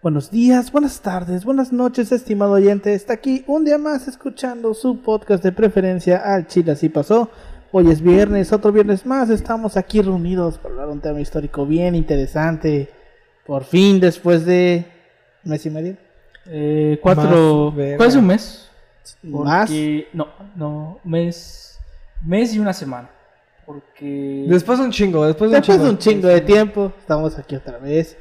Buenos días, buenas tardes, buenas noches, estimado oyente. Está aquí un día más escuchando su podcast de preferencia al Chile Así Pasó. Hoy es viernes, otro viernes más. Estamos aquí reunidos para hablar de un tema histórico bien interesante. Por fin, después de un mes y medio. Eh, cuatro. ¿Cuál es un mes? Más. No, no, mes. Mes y una semana. Porque. Después de un chingo, después de un Después chingo. de un chingo de tiempo, estamos aquí otra vez.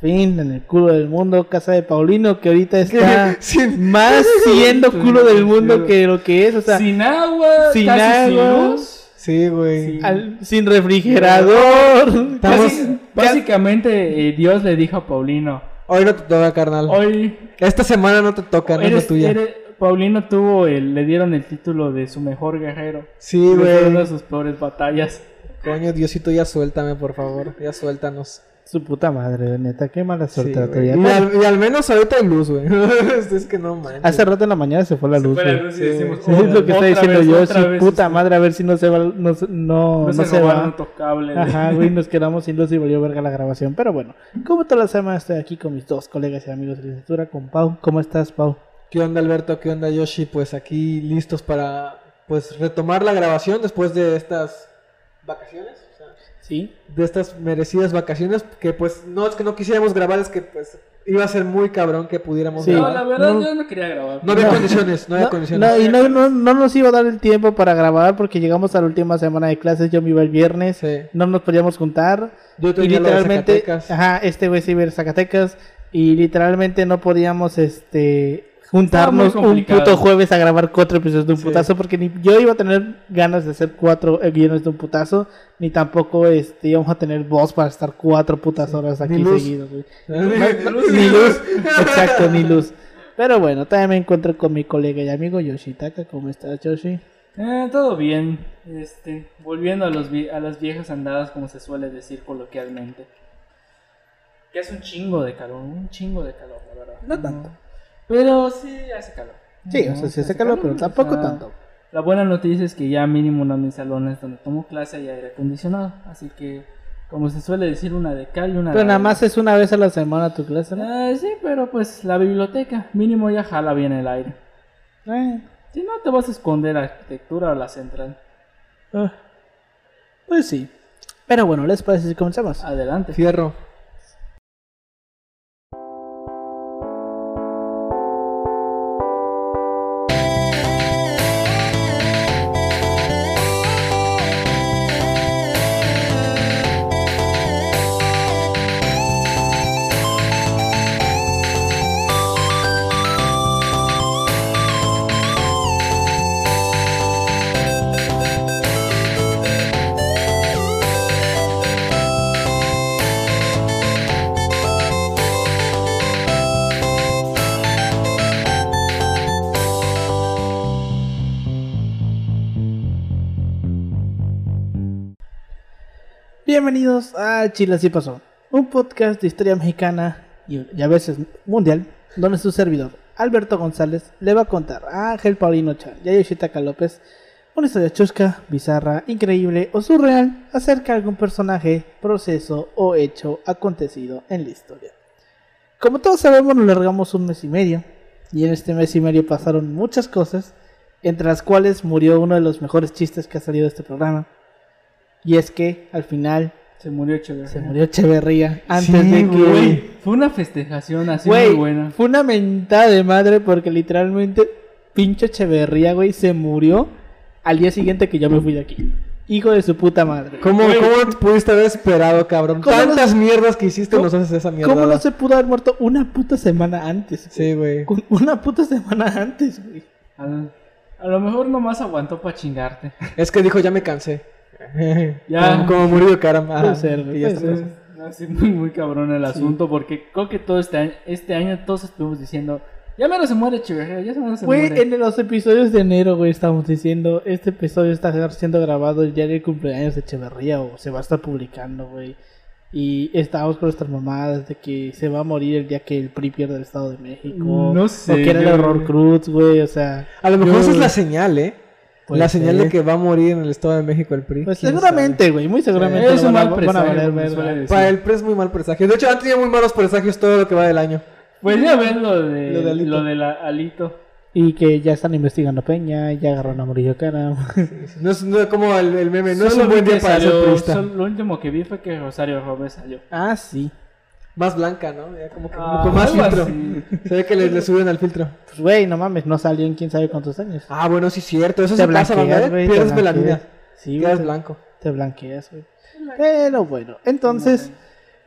Fin, en el culo del mundo, casa de Paulino, que ahorita está Sin- más siendo culo del mundo que lo que es. O sea, sin agua, sin casi sin luz. Sí, güey. Sin refrigerador. Estamos- básicamente, eh, Dios le dijo a Paulino: Hoy no te toca, carnal. Hoy. Esta semana no te toca, no es la Eres, tuya. eres- Paulino tuvo el, le dieron el título de su mejor guerrero. Sí, Y fue una de güey. sus peores batallas. Coño, Diosito, ya suéltame, por favor. Ya suéltanos. Su puta madre, neta, qué mala Sí, suerte la y, al, y al menos ahorita hay luz, güey. es que no manches. Hace rato en la mañana se fue la luz. Fue la güey. luz y Sí, decimos, sí, Sí, es lo que está diciendo vez, yo. vez, puta madre, a ver si no se va. No, se- no, No, no se, se va. un tocable. Ajá, güey, nos quedamos sin luz y valió verga la grabación. Pero bueno, como toda la semana estoy aquí con mis dos colegas y amigos de licenciatura, con Pau. ¿Cómo estás, Pau? ¿Qué onda, Alberto? ¿Qué onda, Yoshi? Pues aquí listos para pues retomar la grabación después de estas vacaciones. Sí. de estas merecidas vacaciones que pues no es que no quisiéramos grabar, es que pues iba a ser muy cabrón que pudiéramos Sí. No, grabar. la verdad No. yo no quería grabar. No había No. condiciones, no había No, condiciones. no, y no, no, no nos iba a dar el tiempo para grabar porque llegamos a la última semana de clases. Yo me iba el viernes, Sí. no nos podíamos juntar. Yo Y tenía lo de literalmente, Zacatecas. ajá, este güey se iba a Zacatecas. Y literalmente no podíamos este juntarnos un puto jueves a grabar cuatro episodios de un Sí. putazo porque ni yo iba a tener ganas de hacer cuatro eh, guiones de un putazo ni tampoco este íbamos a tener voz para estar cuatro putas horas aquí Ni luz. seguidos güey. luz. ni luz exacto ni luz pero bueno también me encuentro con mi colega y amigo Yoshitaka ¿cómo estás Yoshi? Eh, todo bien. Este, volviendo a, los vi- a las viejas andadas, como se suele decir coloquialmente. Que es un chingo de calor, un chingo de calor, la verdad. No tanto. Pero sí hace calor. sí o sea se hace calor pero o tampoco sea, tanto La buena noticia es que ya mínimo en mis salones donde tomo clase hay aire acondicionado. Así que, como se suele decir, una de cal y una pero de nada más es una vez a la semana tu clase ¿no? Eh, sí, pero pues la biblioteca, mínimo ya jala bien el aire. Eh, Si no, te vas a esconder a arquitectura o la central. ah, pues sí pero bueno les parece si comenzamos Adelante. Fierro. Bienvenidos a Chile Así Pasó, un podcast de historia mexicana y, a veces mundial, donde su servidor, Alberto González, le va a contar a Ángel Paulino Chan y a Yoshitaka López una historia chusca, bizarra, increíble o surreal acerca de algún personaje, proceso o hecho acontecido en la historia. Como todos sabemos, nos largamos un mes y medio, y en este mes y medio pasaron muchas cosas, entre las cuales murió uno de los mejores chistes que ha salido de este programa. Y es que al final Se murió Echeverría. se murió Echeverría antes Sí, de que. Güey, fue una festejación así muy buena. fue una mentada de madre porque literalmente pinche Echeverría, güey, se murió al día siguiente que yo me fui de aquí. Hijo de su puta madre. ¿Cómo. ¿Cómo pudiste haber esperado, cabrón? ¿Cómo Tantas mierdas que hiciste ¿Cómo- nos haces esa mierda. ¿Cómo no se pudo haber muerto una puta semana antes? güey? Sí, güey. Una puta semana antes, güey. Al- A lo mejor nomás aguantó para chingarte. Es que dijo, ya me cansé. Ya. Como, como cara. ajá, Puede ser, güey, y ya puede. Así muy, muy cabrón el asunto, porque creo que todo este año, este año todos estuvimos diciendo, ya menos se muere Echeverría, ya menos se Güey, muere. en los episodios de enero, güey, estamos diciendo, este episodio está siendo grabado el día del cumpleaños de Echeverría o se va a estar publicando, güey. Y estábamos con nuestras mamadas de que se va a morir el día que el PRI pierde el Estado de México. No sé, O que era el horror cruz, güey, o sea... A lo mejor yo- esa es la señal, ¿eh? La señal de ser. que va a morir en el Estado de México el PRI. Pues ¿quién seguramente, güey, muy seguramente. Es un mal presagio, valer. Para el PRI es muy mal presagio. De hecho, han tenido muy malos presagios todo lo que va del año. Pues ya ves lo de, Lo de Alito. lo de la Alito. Y que ya están investigando a Peña, ya agarraron a Murillo Cara. No es, no es como el, el meme, no es un buen día para ser salió- solo- Lo último que vi fue que Rosario Robles salió. ah, sí. Más blanca, ¿no? Ya como que Ah, con más filtro. así. Se ve que le, le suben al filtro. Pues, güey, no mames, no salió en quién sabe cuántos años. Ah, bueno, sí es cierto. Eso te se pasa, ¿verdad? güey. te Pierdes blanqueas. melanina. Sí, güey. Quedas te- blanco. Te blanqueas, güey. Pero bueno, entonces,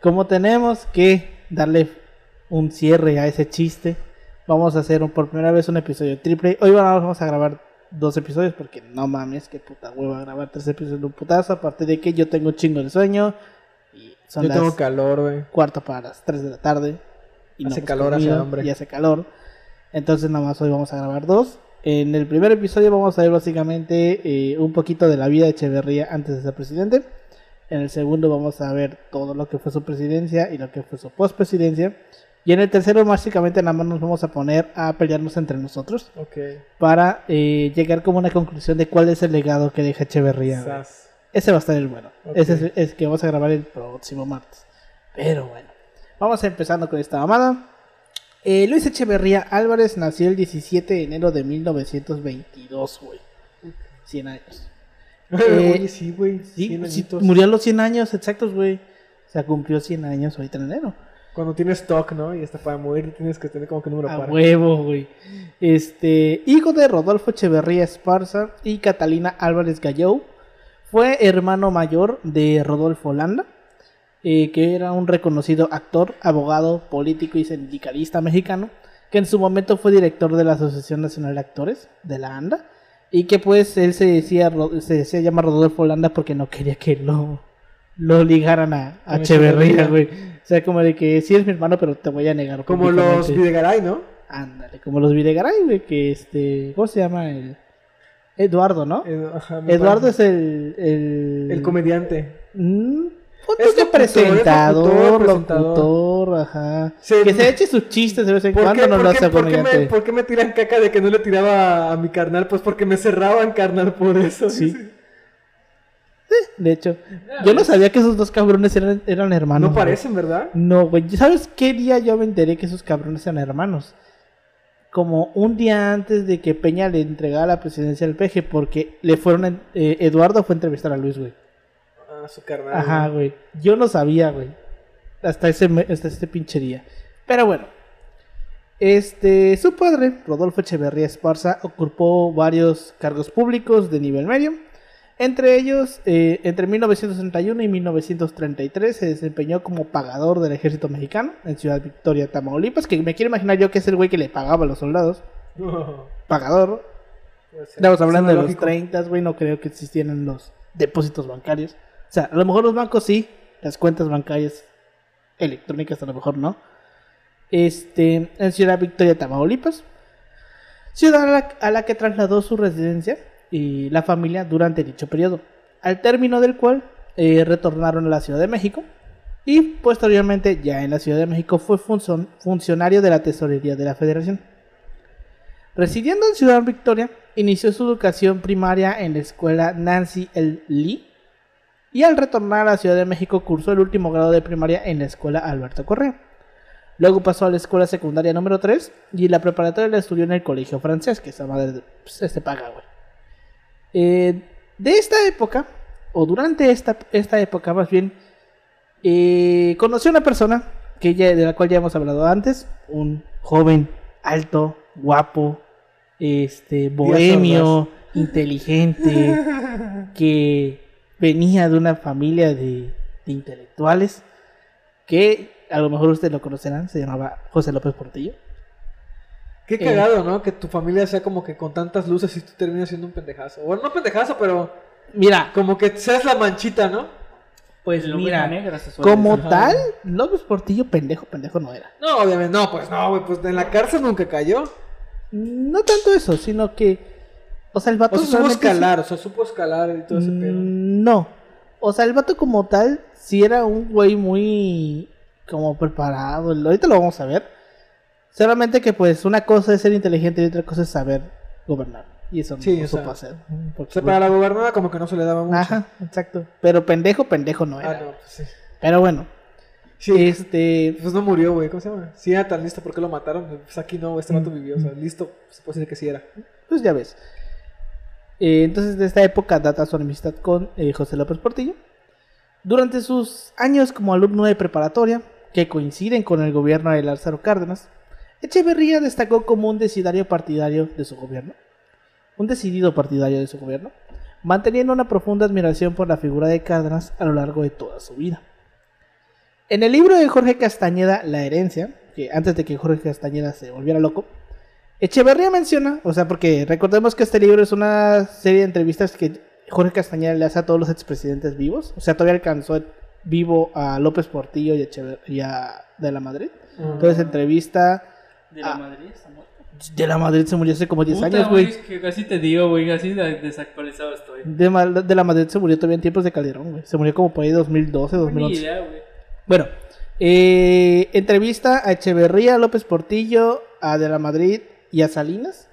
como tenemos que darle un cierre a ese chiste, vamos a hacer un- por primera vez un episodio triple. Hoy vamos a grabar dos episodios porque no mames, qué puta hueva grabar tres episodios de un putazo. Aparte de que yo tengo un chingo de sueño son Yo las tengo calor, güey. cuarto para las 3 de la tarde. Y Hace hemos calor, hace hambre. Y hace calor. Entonces nada más hoy vamos a grabar dos. En el primer episodio vamos a ver básicamente eh, un poquito de la vida de Echeverría antes de ser presidente. En el segundo vamos a ver todo lo que fue su presidencia y lo que fue su postpresidencia. Y en el tercero básicamente nada más nos vamos a poner a pelearnos entre nosotros Ok. para eh, llegar como a una conclusión de cuál es el legado que deja Echeverría. Ese va a estar el bueno. Ese es, es que vamos a grabar el próximo martes. Pero bueno, vamos empezando con esta mamada. Eh, Luis Echeverría Álvarez nació el 17 de enero de 1922, güey. 100 años. Eh, Oye, sí, güey. Sí, sí, murió a los 100 años exactos, güey. O sea, cumplió 100 años ahorita en enero. Cuando tienes stock, ¿no? Y hasta para morir tienes que tener como que número A par. huevo, güey. Este, hijo de Rodolfo Echeverría Esparza y Catalina Álvarez Gallou, fue hermano mayor de Rodolfo Landa, eh, que era un reconocido actor, abogado, político y sindicalista mexicano, que en su momento fue director de la Asociación Nacional de Actores, de la ANDA, y que pues él se decía, se decía llamar Rodolfo Landa porque no quería que lo, lo ligaran a, a Echeverría, güey. O sea, como de que sí eres mi hermano, pero te voy a negar. Como los públicamente". Videgaray, ¿no? Ándale, como los Videgaray, güey, que este, ¿cómo se llama el? Eduardo, ¿no? Ajá, Eduardo parece. es el, el... El comediante. Mm, ponte Es que locutor, presentador, locutor, ajá. Sí, que se eche sus chistes de vez en ¿Por cuando, no lo hace por qué me, por qué me tiran caca de que no le tiraba a mi carnal? Pues porque me cerraban carnal por eso. Sí. De hecho, yo no sabía que esos dos cabrones eran, eran hermanos. No güey. parecen, ¿verdad? No, güey. ¿Sabes qué día yo me enteré que esos cabrones eran hermanos? Como un día antes de que Peña le entregara la presidencia al peje, porque le fueron. eh, Eduardo fue a entrevistar a Luis, güey. Ah, su carnal. Ajá, güey. Yo no sabía, güey. Hasta ese, hasta este pinche día. Pero bueno. Este, su padre, Rodolfo Echeverría Esparza, ocupó varios cargos públicos de nivel medio. Entre ellos, eh, entre 1961 y 1933 se desempeñó como pagador del ejército mexicano en Ciudad Victoria, Tamaulipas, que me quiero imaginar yo que es el güey que le pagaba a los soldados. Pagador. Estamos hablando de los Lógico. 30, güey, no creo que existieran los depósitos bancarios. O sea, a lo mejor los bancos sí, las cuentas bancarias electrónicas a lo mejor no. Este, en Ciudad Victoria, Tamaulipas. Ciudad a la, a la que trasladó su residencia y la familia durante dicho periodo. Al término del cual eh, retornaron a la Ciudad de México. Y posteriormente, ya en la Ciudad de México, fue funcionario de la Tesorería de la Federación. Residiendo en Ciudad Victoria, inició su educación primaria en la escuela Nancy L. Lee y al retornar a la Ciudad de México cursó el último grado de primaria en la escuela Alberto Correa. Luego pasó a la escuela secundaria número 3 y la preparatoria la estudió en el colegio francés, que esa madre este paga, güey. Eh, de esta época, o durante esta, esta época más bien, eh, conoció a una persona que ya, de la cual ya hemos hablado antes, un joven alto, guapo, este, bohemio, inteligente, que venía de una familia de, de intelectuales, que a lo mejor ustedes lo conocerán, se llamaba José López Portillo. Qué Eh. cagado, ¿no? Que tu familia sea como que con tantas luces y tú terminas siendo un pendejazo. Bueno, no pendejazo, pero Mira, como que seas la manchita, ¿no? pues El mira, negra se suele como decir. tal, López Portillo pendejo, pendejo no era. No, obviamente, no, pues no, güey, pues en la cárcel nunca cayó. No tanto eso, sino que, o sea, el vato O sea, supo sí- escalar, o sea, supo escalar y todo ese pedo. Mm, No. O sea, el vato como tal, sí era un güey muy como preparado. Ahorita lo vamos a ver. Solamente que pues una cosa es ser inteligente y otra cosa es saber gobernar. Y eso Sí, no o supo hacer. O Porque, sea, para la gobernada como que no se le daba mucho. Ajá, exacto. Pero pendejo, pendejo no era. Ah, no, pues sí. Pero bueno, Sí, este. pues no murió, güey. ¿Cómo se llama? Sí, era tan listo, ¿por qué lo mataron? Pues aquí no, este vato Mm. vivió. O sea, listo, se puede decir que sí era. Pues ya ves. Eh, entonces, de esta época data su amistad con eh, José López Portillo. Durante sus años como alumno de preparatoria, que coinciden con el gobierno de Lázaro Cárdenas, Echeverría destacó como un decidario partidario de su gobierno. Un decidido partidario de su gobierno, manteniendo una profunda admiración por la figura de Cárdenas a lo largo de toda su vida. En el libro de Jorge Castañeda, La herencia, que antes de que Jorge Castañeda se volviera loco, Echeverría menciona, o sea, porque recordemos que este libro es una serie de entrevistas que Jorge Castañeda le hace a todos los expresidentes vivos, o sea, todavía alcanzó vivo a López Portillo y, a De la Madrid. Entonces entrevista De la Ah. Madrid está muerto. De la Madrid se murió hace como 10 Puta, años, güey. que casi te digo, güey, de- desactualizado estoy. De, de la Madrid se murió todavía en tiempos de Calderón, güey. Se murió como por ahí 2012, Ni 2011. idea, güey. Bueno, eh, entrevista a Echeverría, a López Portillo, a De la Madrid y a Salinas.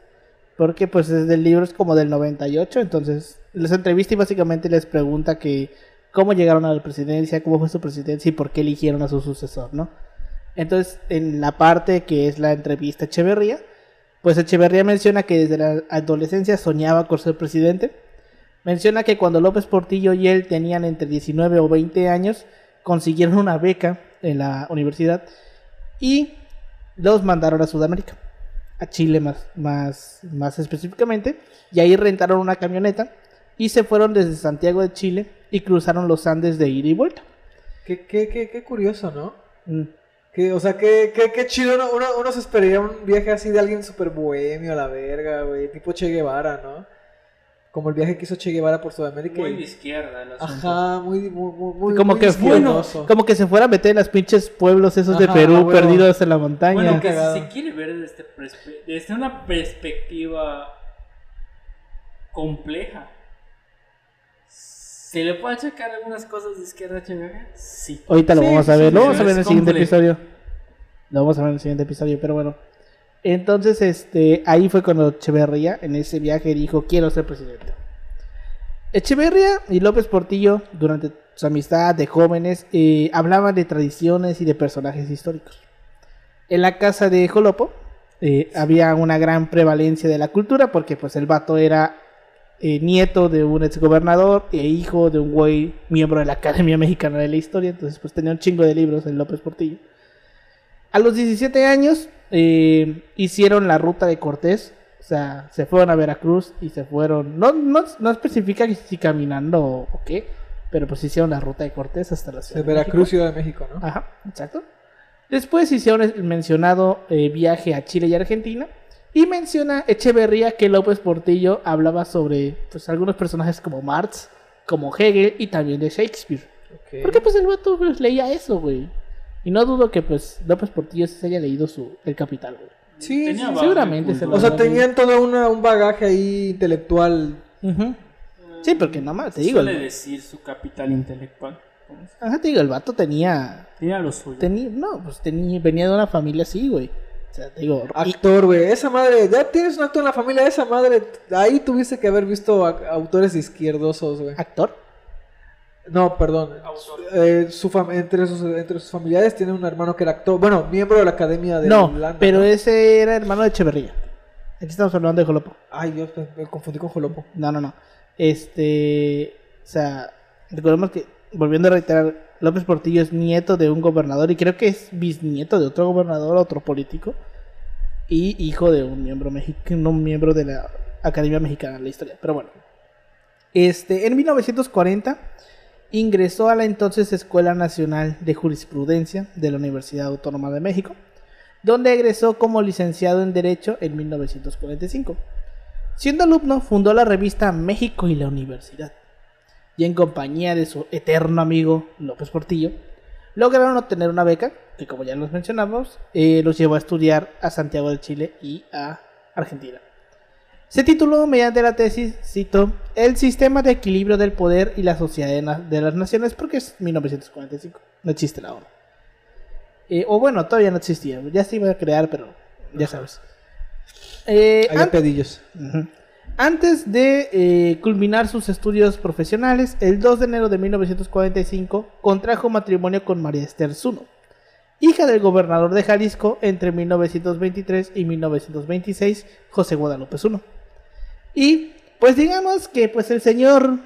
Porque pues es del libro es como del 98, entonces les entrevista y básicamente les pregunta que cómo llegaron a la presidencia, cómo fue su presidencia y por qué eligieron a su sucesor, ¿no? Entonces, en la parte que es la entrevista a Echeverría, pues Echeverría menciona que desde la adolescencia soñaba con ser presidente. Menciona que cuando López Portillo y él tenían entre 19 o 20 años, consiguieron una beca en la universidad y los mandaron a Sudamérica, a Chile más, más, más específicamente, y ahí rentaron una camioneta y se fueron desde Santiago de Chile y cruzaron los Andes de ida y vuelta. Qué, qué, qué, qué curioso, ¿no? Mm. Que, o sea, qué, qué, qué chido. Uno, uno, uno se esperaría un viaje así de alguien súper bohemio a la verga, güey. Tipo Che Guevara, ¿no? Como el viaje que hizo Che Guevara por Sudamérica. Muy de izquierda. Ajá, muy, muy, muy, muy como muy que como que se fuera a meter en los pinches pueblos esos de Perú perdidos en la montaña. Bueno, que cagado. si se quiere ver desde, perspe- desde una perspectiva compleja, ¿se le puede achacar algunas cosas de izquierda? Sí. Ahorita lo Sí, vamos a ver, sí, lo vamos a ver en el siguiente episodio. Lo vamos a ver en el siguiente episodio, pero bueno. Entonces, este, ahí fue cuando Echeverría en ese viaje dijo, quiero ser presidente. Echeverría y López Portillo, durante su amistad de jóvenes, eh, hablaban de tradiciones y de personajes históricos. En la casa de Jolopo eh, había una gran prevalencia de la cultura porque pues el vato era eh, nieto de un exgobernador e hijo de un güey miembro de la Academia Mexicana de la Historia, entonces pues tenía un chingo de libros el López Portillo. A los 17 años eh, hicieron la ruta de Cortés, o sea, se fueron a Veracruz y se fueron, no, no, no especifica si caminando o, qué, pero pues hicieron la ruta de Cortés hasta la ciudad De de Veracruz, México. Ciudad de México, ¿no? Ajá, exacto. Después hicieron el mencionado eh, viaje a Chile y Argentina. Y menciona Echeverría que López Portillo hablaba sobre pues, algunos personajes como Marx, como Hegel y también de Shakespeare. Ok. Porque pues el vato pues, leía eso, güey. Y no dudo que pues López Portillo se haya leído su El Capital, güey. Sí, sí, seguramente se. O sea, tenían todo una, un bagaje ahí intelectual. Sí, porque no más, te digo. Suele el- decir su capital intelectual. Ajá, te digo, el vato tenía... Tenía lo suyo. tenía no, pues tenía, venía de una familia así, güey. Sea, digo... Actor, güey. Esa madre, ya tienes un actor en la familia, esa madre. Ahí tuviste que haber visto a- autores izquierdosos, güey. actor. No, perdón. Autor. Eh, su fam- entre, sus, entre sus familiares tiene un hermano que era actor. Bueno, miembro de la academia de No, Holanda, pero ¿no? ese era hermano de Echeverría. Aquí estamos hablando de Jolopo. Ay, yo me, me confundí con Jolopo. No, no, no. Este, o sea, recordemos que, volviendo a reiterar, López Portillo es nieto de un gobernador y creo que es bisnieto de otro gobernador, otro político, y hijo de un miembro mexicano, un miembro de la Academia Mexicana de la Historia. Pero bueno, este, en 1940 ingresó a la entonces Escuela Nacional de Jurisprudencia de la Universidad Autónoma de México, donde egresó como licenciado en Derecho en 1945. Siendo alumno, fundó la revista México y la Universidad. Y en compañía de su eterno amigo López Portillo, lograron obtener una beca, que como ya nos mencionamos, eh, los llevó a estudiar a Santiago de Chile y a Argentina. Se tituló mediante la tesis, cito, El sistema de equilibrio del poder y la sociedad de, na- de las naciones, porque es 1945, no existe la ONU. Eh, o bueno, todavía no existía, ya se iba a crear, pero ya sabes. Eh, an- pedillos. Ujú. Antes de eh, culminar sus estudios profesionales, el 2 de enero de 1945 contrajo matrimonio con María Esther Zuno, hija del gobernador de Jalisco entre 1923 y 1926, José Guadalupe Zuno. Y pues digamos que pues el señor,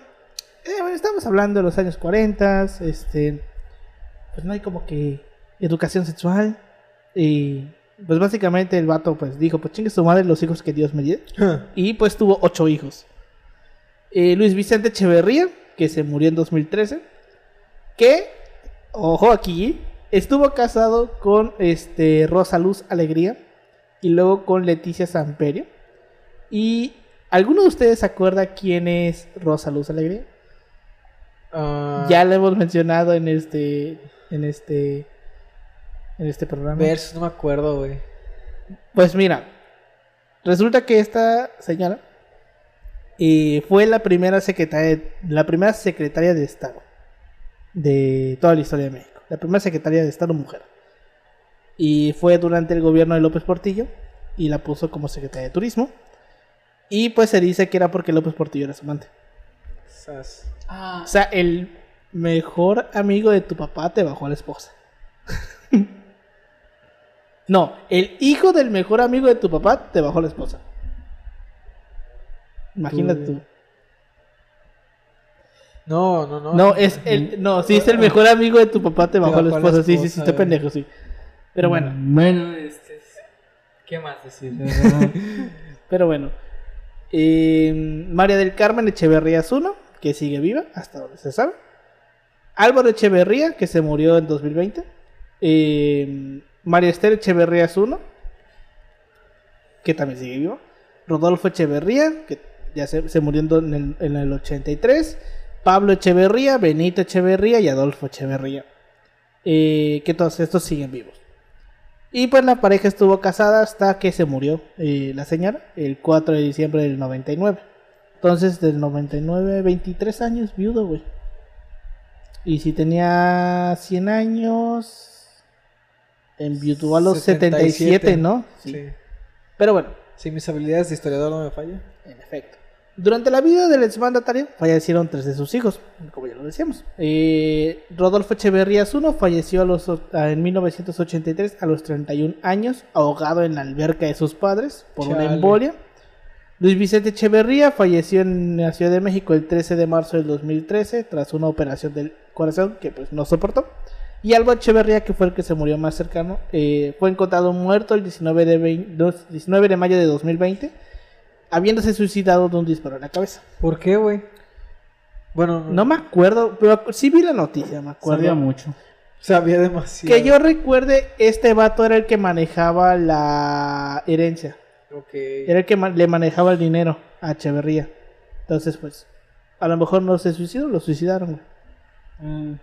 eh, bueno, estamos hablando de los años 40, este, pues no hay como que educación sexual y pues básicamente el vato pues dijo, pues chingue su madre los hijos que Dios me dio. Y pues tuvo ocho hijos. Eh, Luis Vicente Echeverría, que se murió en 2013, que, ojo aquí, estuvo casado con este, Rosa Luz Alegría y luego con Leticia Samperio. ¿Y alguno de ustedes se acuerda quién es Rosa Luz Alegría? Ah, Ya lo hemos mencionado en este, en este, en este programa. Versus, no me acuerdo, güey. Pues mira, resulta que esta señora eh, fue la primera secretaria, la primera secretaria de Estado de toda la historia de México. La primera secretaria de Estado mujer. Y fue durante el gobierno de López Portillo y la puso como secretaria de Turismo. Y pues se dice que era porque López Portillo era su amante. Ah, O sea, el mejor amigo de tu papá te bajó a la esposa. no, el hijo del mejor amigo de tu papá te bajó la esposa. Imagínate Tú. No, no, no. No, es el. No, sí, es el mejor amigo de tu papá te bajó la esposa. Sí, sí, sí, estoy güey. pendejo, sí. Pero bueno, Bueno, este. es- ¿Qué más decir? pero bueno. Eh, María del Carmen Echeverría Zuno, que sigue viva, hasta donde se sabe. Álvaro Echeverría, que se murió en 2020. Eh, María Esther Echeverría Zuno, que también sigue viva. Rodolfo Echeverría, que ya se, se murió en el, en el 83. Pablo Echeverría, Benito Echeverría y Adolfo Echeverría. Eh, que todos estos siguen vivos. Y pues la pareja estuvo casada hasta que se murió eh, la señora, el 4 de diciembre del 99. Entonces, del 99, 23 años, viudo, güey. Y si tenía 100 años, enviudó a los 77, 77, ¿no? Sí. Sí. Pero bueno, Si mis habilidades de historiador no me fallan. en efecto. Durante la vida del exmandatario fallecieron tres de sus hijos, como ya lo decíamos. Eh, Rodolfo Echeverría Zuno falleció a los, a- en 1983 a los 31 años, ahogado en la alberca de sus padres por una embolia. Luis Vicente Echeverría falleció en la Ciudad de México el 13 de marzo del 2013 tras una operación del corazón que pues no soportó. Y Alba Echeverría, que fue el que se murió más cercano, eh, fue encontrado muerto el 19 de, vein- dos- 19 de mayo de 2020, habiéndose suicidado de un disparo en la cabeza. ¿Por qué, güey? Bueno, No me acuerdo, pero sí vi la noticia, me acuerdo. Sabía mucho. sabía demasiado. Que yo recuerde, este vato era el que manejaba la herencia. Ok. Era el que ma- le manejaba el dinero a Echeverría. Entonces, pues, a lo mejor no se suicidó, lo suicidaron. güey. Mm,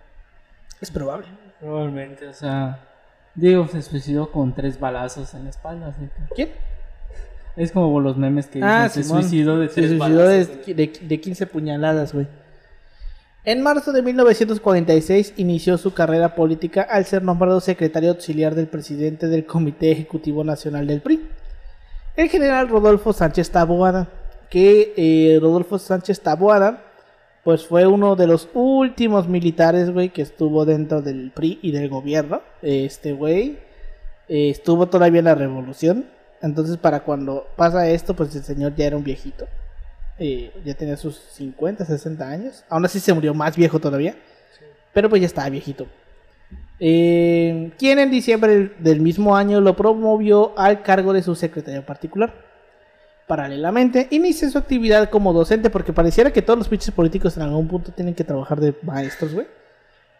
Es probable. Probablemente, o sea. Digo, se suicidó con tres balazos en la espalda. así que- ¿Quién? Es como los memes que dicen, Ah, se suicidó de Se tres suicidó de, balazos en- de, de 15 puñaladas, güey. En marzo de 1946 inició su carrera política al ser nombrado secretario auxiliar del presidente del Comité Ejecutivo Nacional del PRI, el general Rodolfo Sánchez Taboada, que eh, Rodolfo Sánchez Taboada, pues fue uno de los últimos militares, güey, que estuvo dentro del PRI y del gobierno. Este güey eh, estuvo todavía en la revolución, entonces para cuando pasa esto, pues el señor ya era un viejito. Eh, ya tenía sus 50, 60 años. Aún así se murió más viejo todavía. Pero pues ya estaba viejito. Eh, quien en diciembre del, del mismo año lo promovió al cargo de su secretario particular. Paralelamente, inicia su actividad como docente porque pareciera que todos los pinches políticos en algún punto tienen que trabajar de maestros, güey.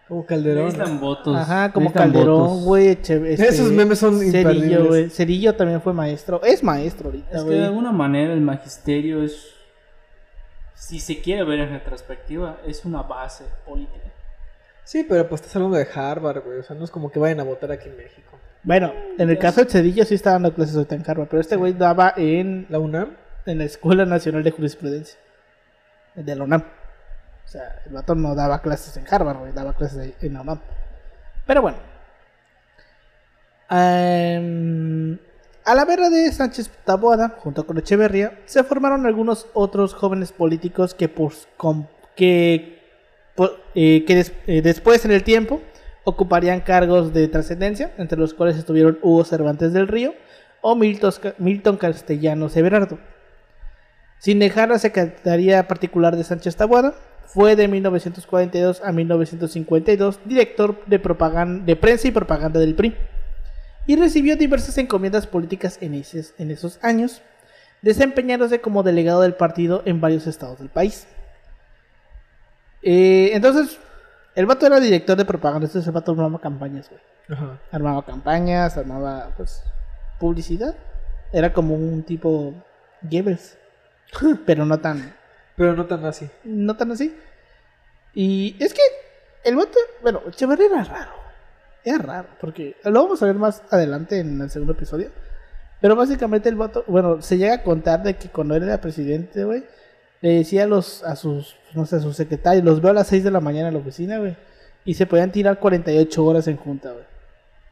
Como Calderón. Necesitan votos. Ajá, como necesitan Calderón, güey. Este, Esos memes son Cerillo, imperdibles. güey. Cerillo también fue maestro. Es maestro ahorita, Es que güey. de alguna manera el magisterio es, si se quiere ver en retrospectiva, es una base política. Sí, pero pues estás hablando de Harvard, güey. O sea, no es como que vayan a votar aquí en México. Bueno, en el caso de Cedillo sí está dando clases ahorita en Harvard, pero este güey daba en, ¿La UNAM? en la Escuela Nacional de Jurisprudencia de la UNAM. O sea, el vato no daba clases en Harvard, güey, daba clases en la UNAM. Pero bueno. Em, A la vera de Sánchez Taboada, junto con Echeverría, se formaron algunos otros jóvenes políticos que, pues, com- que, que des- después en el tiempo ocuparían cargos de trascendencia, entre los cuales estuvieron Hugo Cervantes del Río o Milton, Castellanos Everardo. Sin dejar la Secretaría Particular de Sánchez Taboada, fue de 1942 a 1952 director de, de prensa y propaganda del PRI y recibió diversas encomiendas políticas en en esos años, desempeñándose como delegado del partido en varios estados del país. Eh, entonces, el vato era director de propaganda, entonces el vato armaba campañas, güey. Ajá. Armaba campañas, armaba, pues, publicidad. Era como un tipo Goebbels, pero no tan, Pero no tan así. no tan así. Y es que el vato, bueno, Echeverría era raro. Era raro, porque lo vamos a ver más adelante en el segundo episodio. Pero básicamente el vato, bueno, se llega a contar de que cuando él era presidente, güey, le decía a los, a sus, no sé, a sus secretarios, los veo a las 6 de la mañana en la oficina, güey. Y se podían tirar 48 horas en junta, güey.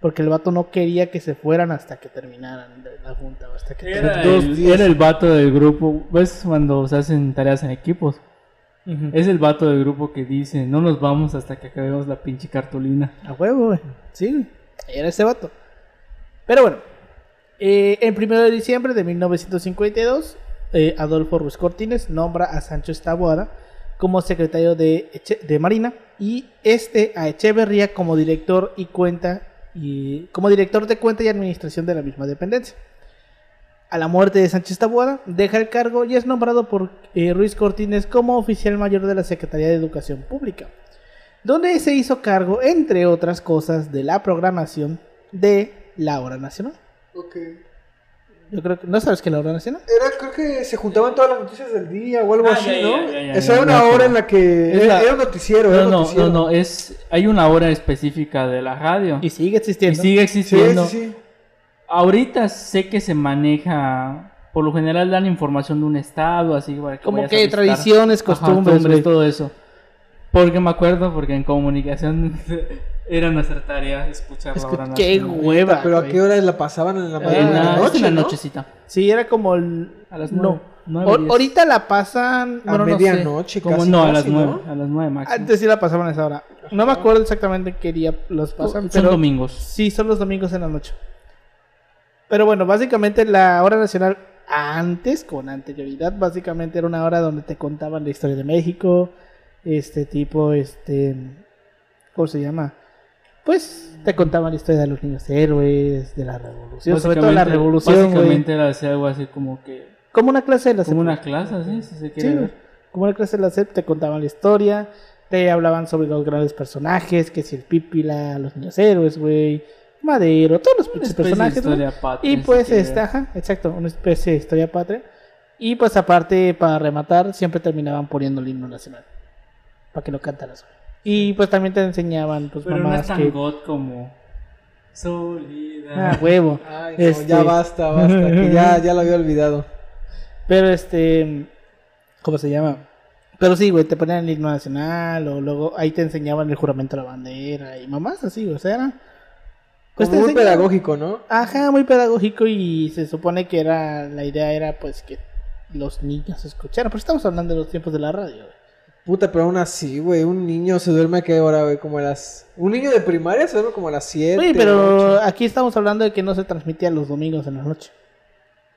Porque el vato no quería que se fueran hasta que terminaran de la junta, o hasta que Era terminaran. el, era el vato del grupo. ¿Ves cuando se hacen tareas en equipos? Es el vato del grupo que dice, no nos vamos hasta que acabemos la pinche cartulina. A huevo, güey. Sí, güey. Era ese vato. Pero bueno, eh, el 1 de diciembre de 1952, eh, Adolfo Ruiz Cortines nombra a Sancho Taboada como secretario de, de Marina y este a Echeverría como director y cuenta y como director de cuenta y administración de la misma dependencia. A la muerte de Sánchez Taboada, deja el cargo y es nombrado por eh, Ruiz Cortines como oficial mayor de la Secretaría de Educación Pública donde se hizo cargo, entre otras cosas, de la programación de la hora nacional. Ok. Yo creo que no sabes qué la hora nacional. Era, creo que se juntaban todas las noticias del día o algo Ah, así, ya, ¿no? ya, ya, ya, Esa ya, era una hora en la que. Es Era, la- era un noticiero, era No, un no, noticiero. no, no, es... Hay una hora específica de la radio. Y sigue Y existiendo. sigue Sí, existiendo. sí, sí. Ahorita sé que se maneja... Por lo general dan información de un estado, así para que Como que tradiciones, Ajá, costumbres, todo eso. Porque me acuerdo, porque en comunicación era nuestra tarea escuchar Es la hora qué nacional. hueva. Pero a qué hora la pasaban en la mañana en la noche, en la ¿no? nochecita. Sí, era como el. A las no. nueve, diez. ahorita la pasan. A Bueno, no sé. medianoche, Como casi, no, a las nueve. ¿no? A las nueve máximo. Antes sí la pasaban a esa hora. No me acuerdo exactamente qué día los pasan, Son pero. domingos. Sí, son los domingos en la noche. Pero bueno, básicamente la hora nacional antes, con anterioridad, básicamente era una hora donde te contaban la historia de México, este tipo, este, ¿cómo se llama? Pues te contaban la historia de los niños héroes, de la revolución, sobre todo la revolución. Básicamente era así, algo así como que... Como una clase de la Como una clase, así, si se quiere Sí, ver. como una clase de la SEP, te contaban la historia, te hablaban sobre los grandes personajes, que si el Pípila, los niños héroes, güey, Madero, todos los Una de personajes, güey. historia patria, Y si pues, este, ver. ajá, exacto, una especie de historia patria. Y pues aparte, para rematar, siempre terminaban poniendo el himno nacional. Para que lo cantaras. güey. Y pues también te enseñaban, pues Pero no es mamás tan que... god como... Solida. Ah, huevo. Ay, no, Este- ya basta, basta, que ya, ya lo había olvidado. Pero este... ¿Cómo se llama? Pero sí, güey, te ponían el himno nacional o luego ahí te enseñaban el juramento de la bandera y mamás así, güey. O sea, era... pues, Como muy enseñaban- pedagógico, ¿no? Ajá, muy pedagógico y se supone que era... La idea era pues que los niños escucharan. Pero estamos hablando de los tiempos de la radio, güey. Puta, pero aún así, güey, un niño se duerme a qué hora, güey, como a las... Un niño de primaria se duerme como a las 7. Oye, pero aquí estamos hablando de que no se transmitía los domingos en la noche.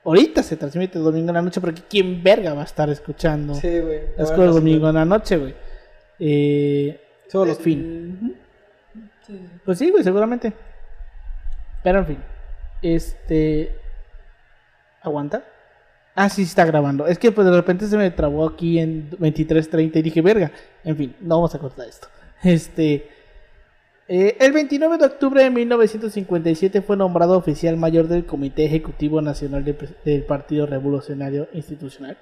Ahorita se transmite el domingo en la noche porque ¿quién verga va a estar escuchando Sí, güey. las cosas domingo en la noche, güey? Eh, Solo. en fin. Sí. Pues sí, güey, seguramente. Pero en fin. Este... ¿Aguanta? Ah, sí, está grabando. Es que pues de repente se me trabó aquí en 23.30 y dije, verga. En fin, no vamos a cortar esto. Este... eh, el 29 de octubre de 1957 fue nombrado oficial mayor del Comité Ejecutivo Nacional del Partido Revolucionario Institucional,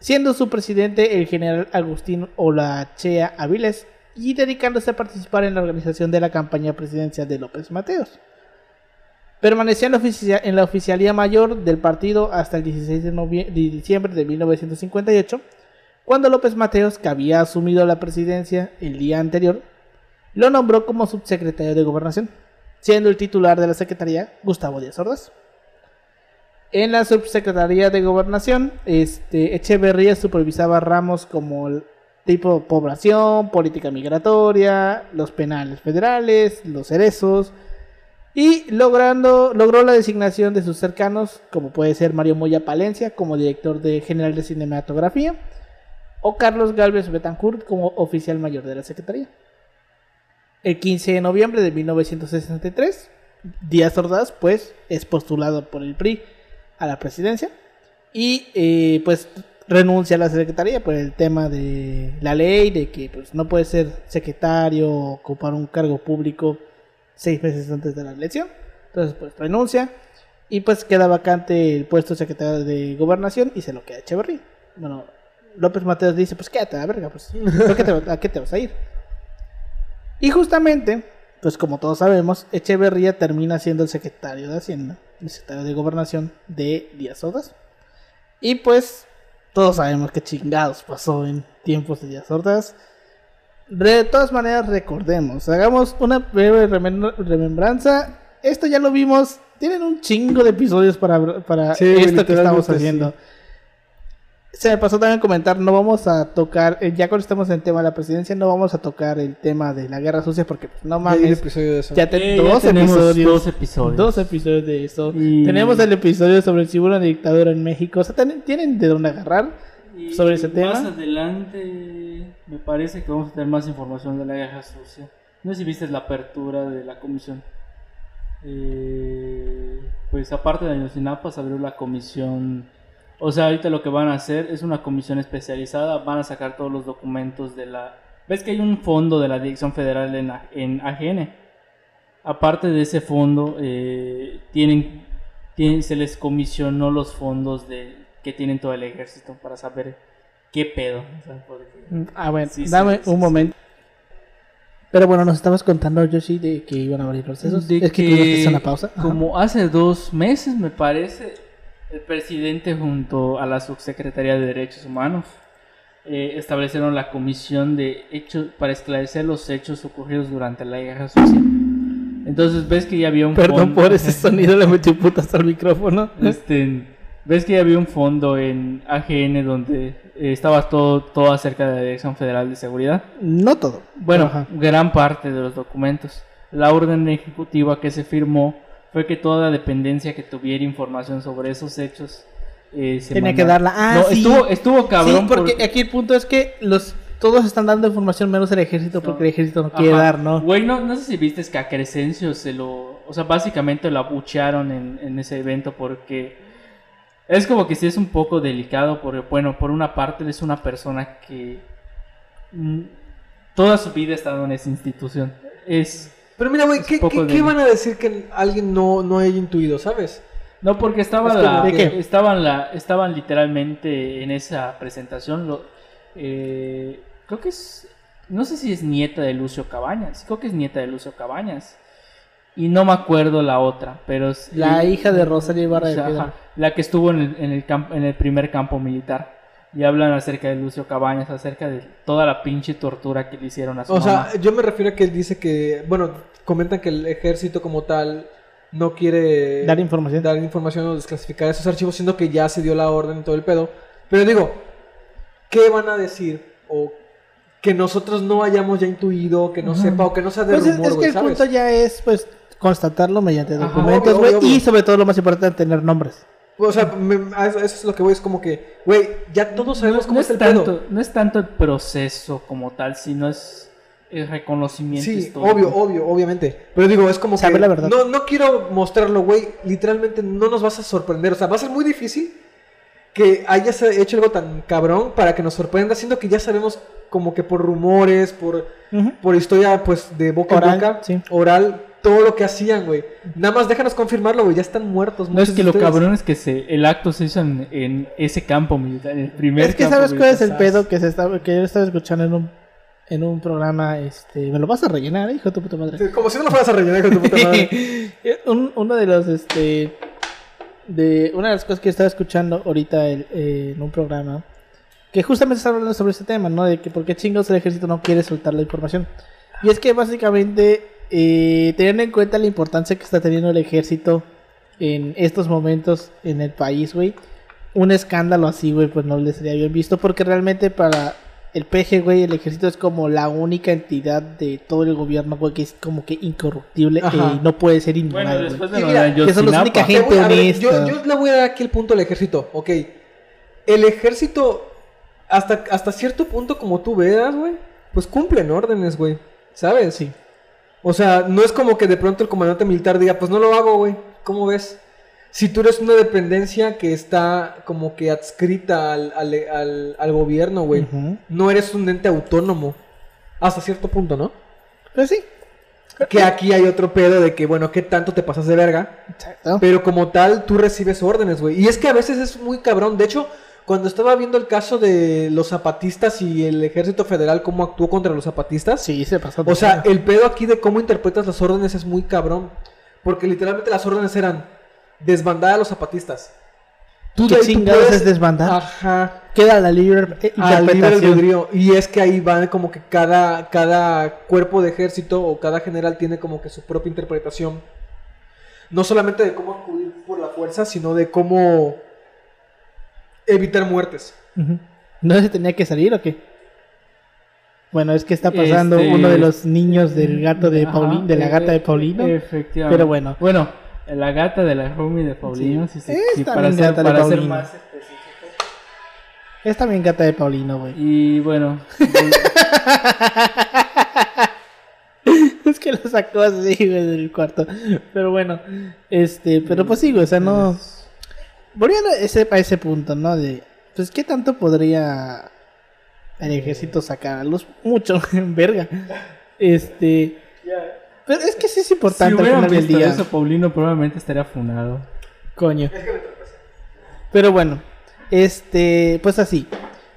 siendo su presidente el general Agustín Olachea Aviles y dedicándose a participar en la organización de la campaña presidencial de López Mateos. Permaneció en la, oficialía mayor del partido hasta el 16 de, novie- de diciembre de 1958, cuando López Mateos, que había asumido la presidencia el día anterior, lo nombró como subsecretario de Gobernación, siendo el titular de la secretaría Gustavo Díaz Ordaz. En la subsecretaría de gobernación, este, Echeverría supervisaba ramos como el tipo población, política migratoria, los penales federales, los cerezos, y logrando, logró la designación de sus cercanos, como puede ser Mario Moya Palencia como director de general de cinematografía, o Carlos Galvez Betancourt como oficial mayor de la Secretaría. El 15 de noviembre de 1963, Díaz Ordaz, pues, es postulado por el PRI a la presidencia y eh, pues renuncia a la secretaría por el tema de la ley de que pues no puede ser secretario o ocupar un cargo público seis meses antes de la elección entonces pues renuncia y pues queda vacante el puesto de secretario de gobernación y se lo queda Echeverría bueno López Mateos dice pues quédate la verga pues ¿a qué te, a qué te vas a ir? y justamente pues como todos sabemos Echeverría termina siendo el secretario de Hacienda el secretario de Gobernación de Díaz Ordaz. Y pues todos sabemos qué chingados pasó en tiempos de Díaz Ordaz. De todas maneras, recordemos, hagamos una breve remem- remembranza. Esto ya lo vimos, tienen un chingo de episodios para, para Sí, esto que estamos haciendo. Se me pasó también comentar, no vamos a tocar, eh, ya cuando estamos en el tema de la presidencia, no vamos a tocar el tema de la guerra sucia porque pues, no Ya mames. episodio de eso. Ya te- Eh, ya dos tenemos episodios. dos episodios. Dos episodios de eso. Y- Tenemos el episodio sobre si hubo una dictadura en México. O sea, tienen de dónde agarrar. Y sobre ese tema. Más adelante me parece que vamos a tener más información de la guerra sucia. No sé si viste la apertura de la comisión. Eh, pues aparte de Ayotzinapa se abrió la comisión. O sea, ahorita lo que van a hacer es una comisión especializada. Van a sacar todos los documentos de la... ¿Ves que hay un fondo de la Dirección Federal en, en AGN? Aparte de ese fondo, eh, tienen, tienen, se les comisionó los fondos de, que tienen todo el ejército para saber qué pedo. o sea, porque- Ah, bueno, Sí, dame sí, un sí. momento. Pero bueno, nos estabas contando, Yoshi, de que iban a abrir procesos. De es que, que hacer una pausa. Ajá. Como hace dos meses, me parece, el presidente junto a la subsecretaría de Derechos Humanos eh, establecieron la comisión de hechos para esclarecer los hechos ocurridos durante la guerra sucia. Entonces ves que ya había un Perdón fondo- por ese sonido, le metí putas al micrófono. Este, ves que había un fondo en AGN donde eh, estaba todo, todo acerca de la Dirección Federal de Seguridad. No todo. Bueno, Ajá. gran parte de los documentos. La orden ejecutiva que se firmó fue que toda dependencia que tuviera información sobre esos hechos eh, se Tenía que darla. Ah, no, sí. estuvo, estuvo cabrón sí, porque por- aquí el punto es que los todos están dando información menos el ejército porque el ejército no quiere dar, ¿no? Güey, no, no sé si viste que a Crescencio se lo... O sea, básicamente lo abuchearon en, en ese evento porque... Es como que sí es un poco delicado porque, bueno, por una parte es una persona que... mm, toda su vida ha estado en esa institución. Es... Pero mira, güey, ¿qué, van a decir que alguien no, no haya intuido, sabes? No, porque estaba Es la, estaban la, estaban literalmente en esa presentación. Lo, eh, creo que es, no sé si es nieta de Lucio Cabañas. Creo que es nieta de Lucio Cabañas. Y no me acuerdo la otra, pero es La hija de Rosario Ibarra de Piedra. la que estuvo en el, en el camp- en el primer campo militar. Y hablan acerca de Lucio Cabañas, acerca de toda la pinche tortura que le hicieron a su O mamá. sea, yo me refiero a que él dice que, bueno, comentan que el ejército como tal no quiere Dar información. dar información o desclasificar esos archivos, siendo que ya se dio la orden y todo el pedo. Pero digo, ¿qué van a decir? O que nosotros no hayamos ya intuido, que no sepa, o que no sea de Pues es, rumor, es que el ¿sabes? punto ya es, pues, constatarlo mediante documentos, güey. Y sobre todo lo más importante, tener nombres. O sea, me- a eso, a eso es lo que voy, es como que, güey, ya todos sabemos no, cómo no es el tanto, pedo. no es tanto el proceso como tal, sino es el reconocimiento Sí, histórico. obvio, obvio, obviamente. Pero digo, es como Saber que. la verdad. No, no quiero mostrarlo, güey. Literalmente no nos vas a sorprender. O sea, va a ser muy difícil que hayas hecho algo tan cabrón para que nos sorprenda, siendo que ya sabemos como que por rumores, por, por historia, pues, de boca Oral, en boca, sí. oral, todo lo que hacían, güey. Nada más déjanos confirmarlo, güey. Ya están muertos. No es que de lo ustedes. cabrón es que se, el acto se hizo en, en ese campo militar, en el primer Es que campo sabes cuál es el pedo que se estaba, que yo estaba escuchando en un, en un programa, este, me lo vas a rellenar, hijo de tu puta madre. Como si no lo fueras a rellenar con tu puta madre. Un- uno de los, este, de una de las cosas que estaba escuchando ahorita el- eh, en un programa, que justamente está hablando sobre este tema, ¿no? De que por qué chingos el ejército no quiere soltar la información. Y es que básicamente, eh, teniendo en cuenta la importancia que está teniendo el ejército en estos momentos en el país, güey, un escándalo así, güey, pues no les sería bien visto porque realmente para el PG, güey, el ejército es como la única entidad de todo el gobierno, güey, que es como que incorruptible Ajá. y no puede ser ignorado. Bueno, después de mira, de que son los Ayotzinapa, única Te gente voy- a ver, honesta. yo, yo le voy a dar aquí el punto al ejército. Ok. El ejército, hasta, hasta cierto punto, como tú veas, güey, pues cumplen órdenes, güey. ¿Sabes? Sí. O sea, no es como que de pronto el comandante militar diga, pues no lo hago, güey. ¿Cómo ves? Si tú eres una dependencia que está como que adscrita al, al, al- al gobierno, güey. No eres un ente autónomo. Hasta cierto punto, ¿no? Pues sí. Que aquí hay otro pedo de que, bueno, ¿qué tanto te pasas de verga? Exacto. Pero como tal, tú recibes órdenes, güey. Y es que a veces es muy cabrón. De hecho, cuando estaba viendo el caso de los zapatistas y el ejército federal, cómo actuó contra los zapatistas. Sí, se pasó. O sea, el pedo aquí de cómo interpretas las órdenes es muy cabrón. Porque literalmente las órdenes eran desbandar a los zapatistas. ¿Qué de ahí chingados es desbandar? Ajá. Queda la libre libre interpretación. albedrío. Y es que ahí van como que cada, cada cuerpo de ejército o cada general tiene como que su propia interpretación. No solamente de cómo acudir por la fuerza, sino de cómo evitar muertes. ¿No se tenía que salir o qué? Bueno, es que está pasando Este- uno de los niños del gato de Ajá, Paulino, de la eh, gata de eh, Paulino. Efectivamente. Pero bueno. Bueno, la gata de la roomie de Paulino. Sí, Es sí, también para ser, gata de para ser Paulino. más específico. Es también gata de Paulino, güey. Y bueno, es que lo sacó así, güey, del cuarto. Pero bueno, este, pero pues sí, güey, o sea, no. Volviendo a ese, a ese punto, ¿no? De, pues, ¿qué tanto podría el ejército sacar a luz? Mucho, verga. Este. Pero es que sí es si importante al hubieran final del día. eso, Paulino probablemente estaría funado. Coño. Pero bueno, este, pues así.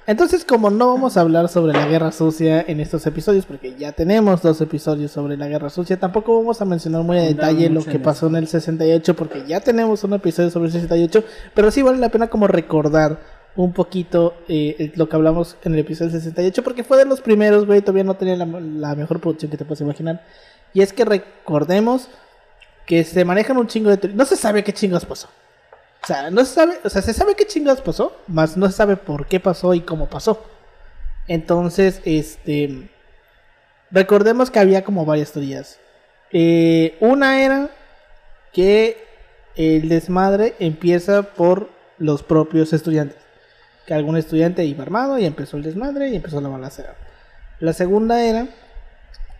Entonces, como no vamos a hablar sobre la guerra sucia en estos episodios, porque ya tenemos dos episodios sobre la guerra sucia, tampoco vamos a mencionar muy a detalle lo que pasó en el 68, porque ya tenemos un episodio sobre el 68, pero sí vale la pena como recordar un poquito eh, lo que hablamos en el episodio del 68, porque fue de los primeros, güey, todavía no tenía la, la mejor producción que te puedes imaginar. Y es que recordemos que se manejan un chingo de... No se sabe qué chingos pasó. O sea, no se sabe, o sea, se sabe qué chingados pasó, más no se sabe por qué pasó y cómo pasó. Entonces, este, recordemos que había como varias teorías. Eh, una era que el desmadre empieza por los propios estudiantes. Que algún estudiante iba armado y empezó el desmadre y empezó la balacera. La segunda era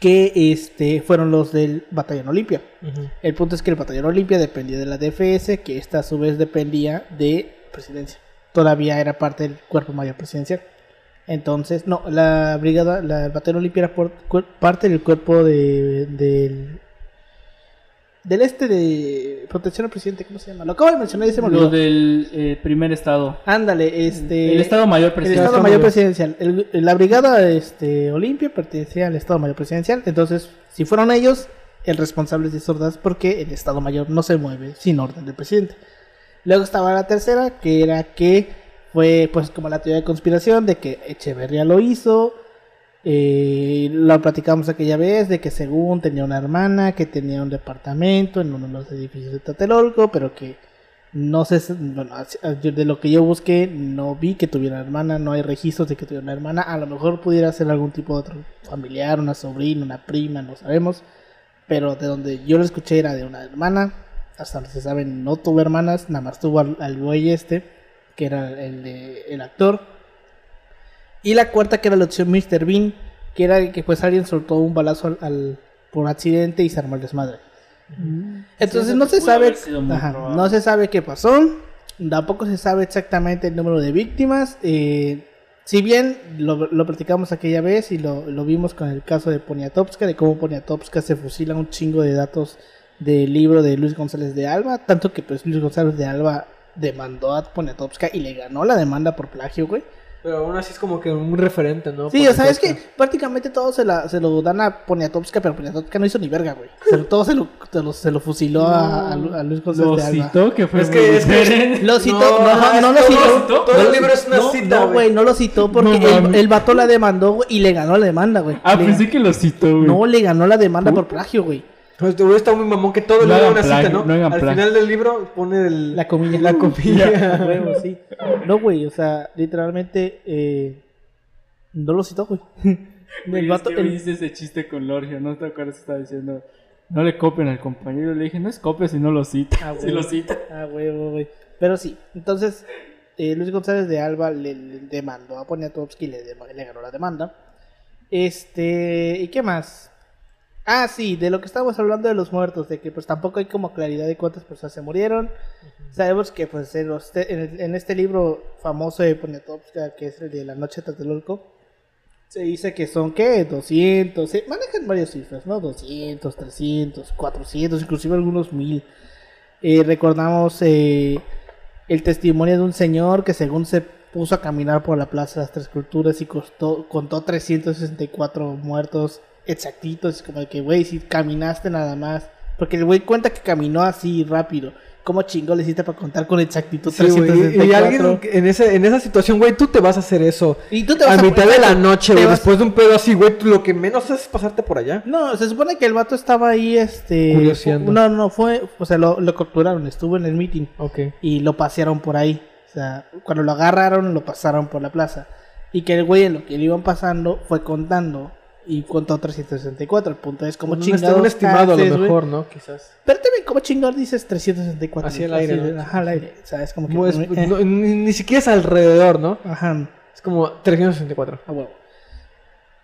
que este, fueron los del Batallón Olimpia. El punto es que el batallón Olimpia dependía de la DFS, que esta a su vez dependía de presidencia. Todavía era parte del cuerpo mayor presidencial. Entonces, no, la brigada, la el batallón Olimpia era por- parte del cuerpo de, del, del este de protección al presidente, ¿cómo se llama? Lo acabo de mencionar y se me olvidó. Lo del eh, primer estado. Ándale, este... el Estado Mayor El Presidencial. Estado Mayor Presidencial. El- la brigada este, Olimpia pertenecía al Estado Mayor Presidencial. Entonces, si fueron ellos, el responsable es de sordas porque el Estado Mayor no se mueve sin orden del presidente. Luego estaba la tercera, que era que fue pues como la teoría de conspiración de que Echeverría lo hizo. Eh, lo platicamos aquella vez de que según tenía una hermana que tenía un departamento en uno de los edificios de Tlatelolco, pero que no sé, bueno, yo- de lo que yo busqué, no vi que tuviera hermana, no hay registros de que tuviera una hermana. A lo mejor pudiera ser algún tipo de otro familiar, una sobrina, una prima, no sabemos. Pero de donde yo lo escuché era de una hermana. Hasta donde se sabe, no tuvo hermanas, nada más tuvo al, al güey este, que era el, de, el actor. Y la cuarta, que era la opción Mr. Bean, que era que pues alguien soltó un balazo al, al- por accidente y se armó el desmadre. Entonces eso no se sabe, ajá, no se sabe qué pasó, tampoco se sabe exactamente el número de víctimas. eh, si bien lo, lo platicamos aquella vez y lo, lo vimos con el caso de Poniatowska, de cómo Poniatowska se fusila un chingo de datos del libro de Luis González de Alba, tanto que pues Luis González de Alba demandó a Poniatowska y le ganó la demanda por plagio, güey. Pero aún así es como que un referente, ¿no? Sí, o sea, es que prácticamente todo se, la, se lo dan a Poniatowska, pero Poniatowska no hizo ni verga, güey. Se lo- todo se lo, se lo, se lo fusiló a, a Lu- a Luis González Lo de Alba. citó, que fue Es que- es que-. Lo citó, No, no, no, no lo todo- citó. todo No el libro es una no, cita, No, güey. no lo citó porque No el, el vato la demandó güey, y le ganó la demanda, güey. Ah, Le- pensé que lo citó, güey. No, le ganó la demanda por plagio, güey. Este güey está muy mamón que todo el No libro hagan una cita, plagio, ¿no? no hagan Al plagio. final del libro pone el... La comilla. La comilla. A huevo, sí. No, güey, o sea, literalmente eh, no lo citó, güey. Güey, El es vato, que el- hice ese chiste con Lorgio, ¿no te acuerdas que estaba diciendo? No le copien al compañero. Le dije, no es copia si no lo cita. Ah, si güey. lo cita. Ah, huevo, güey. Pero sí, entonces eh, Luis González de Alba le, le demandó a Poniatowski, le, le ganó la demanda. Este, ¿y qué más? Ah, sí, de lo que estábamos hablando de los muertos, de que pues tampoco hay como claridad de cuántas personas se murieron. Sabemos que pues en, los en, el- en este libro famoso de Poniatowski, que es el de La Noche de Tlatelolco, se dice que son, ¿qué? 200, se manejan varias cifras, ¿no? 200, 300, 400, inclusive algunos mil. Eh, recordamos eh, el testimonio de un señor que según se puso a caminar por la Plaza de las Tres Culturas y costó, contó 364 muertos exactitos, como de que, güey, si caminaste nada más. Porque el güey cuenta que caminó así rápido. ¿Cómo chingo le hiciste para contar con exactitud Sí, y- 364? y alguien en, ese, en esa situación, güey, tú te vas a hacer eso. Y tú te vas a mitad de la noche, güey, después de un pedo así, güey, lo que menos es pasarte por allá. No, se supone que el vato estaba ahí, este... Curioseando. No, no, fue... O sea, lo, lo capturaron, estuvo en el meeting. Ok. y lo pasearon por ahí. O sea, cuando lo agarraron, lo pasaron por la plaza. Y que el güey en lo que le iban pasando fue contando y contó 364. El punto es como un, chingados un estimado a haces, lo güey? mejor, ¿no? Quizás. Pero también como chingón dices 364. Así al aire, ¿no? Ajá, al aire. O sea, es como que... Como es- eh, no, ni, ni siquiera es alrededor, ¿no? Ajá, Es como 364. a huevo.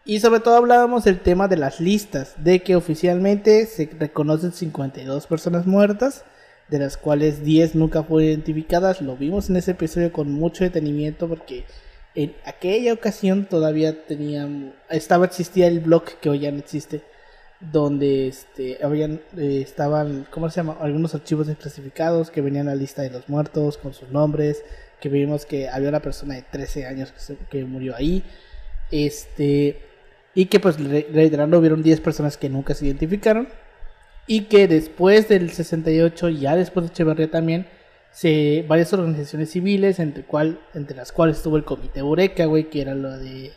Y sobre todo hablábamos del tema de las listas, de que oficialmente se reconocen 52 personas muertas, de las cuales 10 nunca fueron identificadas. Lo vimos en ese episodio con mucho detenimiento porque en aquella ocasión todavía tenían, estaba existía el blog que hoy ya no existe, donde este, habían, eh, estaban, ¿cómo se llama? Algunos archivos desclasificados que venían a la lista de los muertos con sus nombres, que vimos que había una persona de 13 años que, que murió ahí. Este, y que pues re- reiterando hubieron 10 personas que nunca se identificaron. Y que después del 68, ya después de Echeverría también, se, varias organizaciones civiles, entre, cual, entre las cuales estuvo el Comité Eureka, güey, que era lo de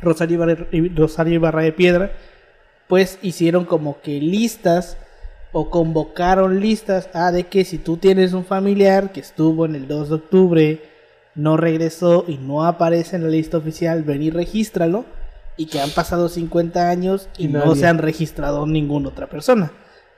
Rosario Ibarra, Rosario Ibarra de Piedra, pues hicieron como que listas o convocaron listas a de que si tú tienes un familiar que estuvo en el 2 de octubre, no regresó y no aparece en la lista oficial, ven y regístralo. Y que han pasado 50 años y, Y no se han registrado ninguna otra persona.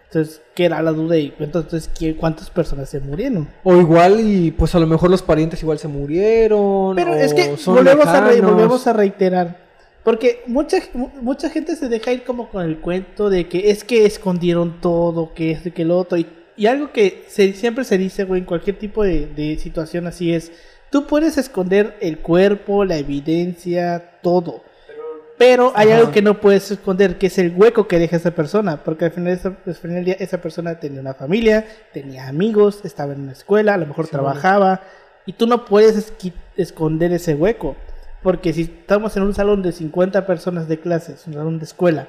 Entonces, ¿qué era la duda? Y entonces, ¿qué- ¿cuántas personas se murieron? O igual, y pues a lo mejor los parientes igual se murieron. Pero o es que son volvemos a, re- lejanos. volvemos a reiterar. Porque mucha, mu- mucha gente se deja ir como con el cuento de que es que escondieron todo, que esto y que lo otro. Y, y algo que se- siempre se dice, güey, en cualquier tipo de, de situación así es, tú puedes esconder el cuerpo, la evidencia, todo. Pero hay Ajá. algo que no puedes esconder, que es el hueco que deja esa persona. Porque al final, esa- al final del día esa persona tenía una familia, tenía amigos, estaba en una escuela, a lo mejor Sí, trabajaba. Y tú no puedes esconder ese hueco. Porque si estamos en un salón de 50 personas de clases, un salón de escuela,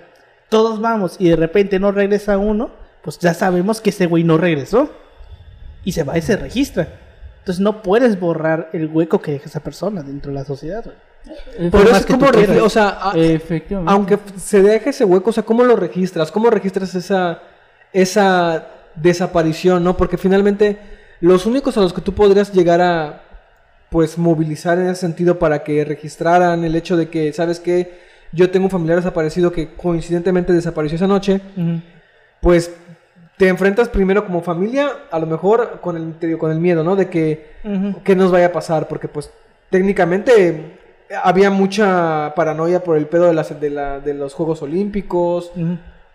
todos vamos y de repente no regresa uno, pues ya sabemos que ese güey no regresó. Y se va y se registra. Entonces no puedes borrar el hueco que deja esa persona dentro de la sociedad, güey. Pero es que como, o sea, Efectivamente. aunque se deje ese hueco, o sea, ¿cómo lo registras? ¿Cómo registras esa, esa desaparición, no? Porque finalmente los únicos a los que tú podrías llegar a, pues, movilizar en ese sentido para que registraran el hecho de que, ¿sabes qué? Yo tengo un familiar desaparecido que coincidentemente desapareció esa noche, pues te enfrentas primero como familia, a lo mejor con el, digo, con el miedo, ¿no? De que Ujú. qué nos vaya a pasar, porque pues técnicamente había mucha paranoia por el pedo de, las, de, la, de los Juegos Olímpicos,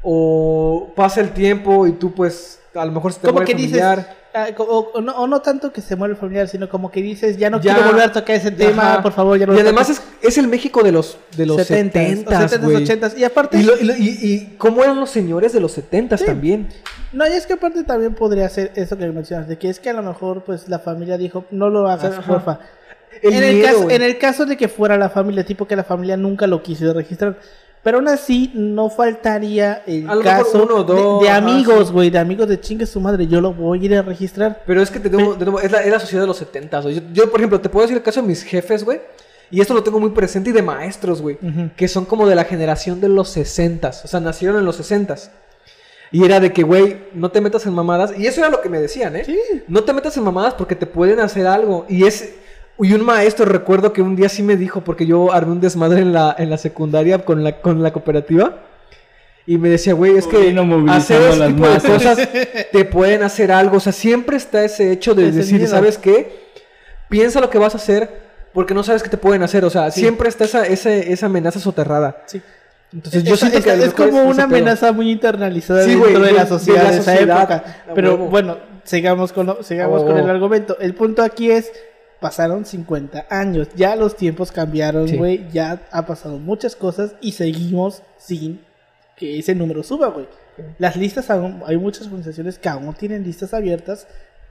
o pasa el tiempo y tú pues a lo mejor se te Como muere que el dices, familiar. ah, o, o no, o no tanto que se muere el familiar, sino como que dices, ya no Ya, quiero volver a tocar ese tema, Ajá. por favor, ya no Y además toques". es, es el México de los, de los 70s, 70s, 70s, güey. 80s. Y aparte, Y, lo- y lo- y- y cómo eran los señores de los 70s Sí. también. no, y es que aparte también podría ser eso que mencionas, de que es que a lo mejor pues la familia dijo, no lo hagas, Ajá. porfa. El en, el caso, güey. en el caso de que fuera la familia, tipo que la familia nunca lo quiso registrar. Pero aún así, no faltaría el A caso uno de- dos, de, amigos, güey, de amigos de chingue su madre, yo lo voy a ir a registrar. Pero es que te de nuevo, es, la, es la sociedad de los 70s, güey. Yo, yo, por ejemplo, te puedo decir el caso de mis jefes, güey. Y esto lo tengo muy presente y de maestros, güey. Que son como de la generación de los 60s. O sea, nacieron en los 60s. Y era de que, güey, no te metas en mamadas. Y eso era lo que me decían, ¿eh? Sí. No te metas en mamadas porque te pueden hacer algo. Y es. Y un maestro, recuerdo que un día sí me dijo, porque yo armé un desmadre en la, en la secundaria con la, con la cooperativa. Y me decía, güey, es que hacer ese las tipo de cosas te pueden hacer algo. O sea, siempre está ese hecho de decir. ¿sabes qué? Piensa lo que vas a hacer porque no sabes qué te pueden hacer. O sea, Sí. siempre está esa, ese- esa amenaza soterrada. Sí. Entonces yo Esa- siento que esa- es como una pedo. amenaza muy internalizada Sí, dentro de, de- la de sociedad la de esa época. Pero huevo. bueno, sigamos con lo- sigamos Oh. con el argumento. El punto aquí es pasaron 50 años, ya los tiempos cambiaron, Sí. güey, ya ha pasado muchas cosas y seguimos sin que ese número suba, güey. Las listas aún, hay muchas organizaciones que aún tienen listas abiertas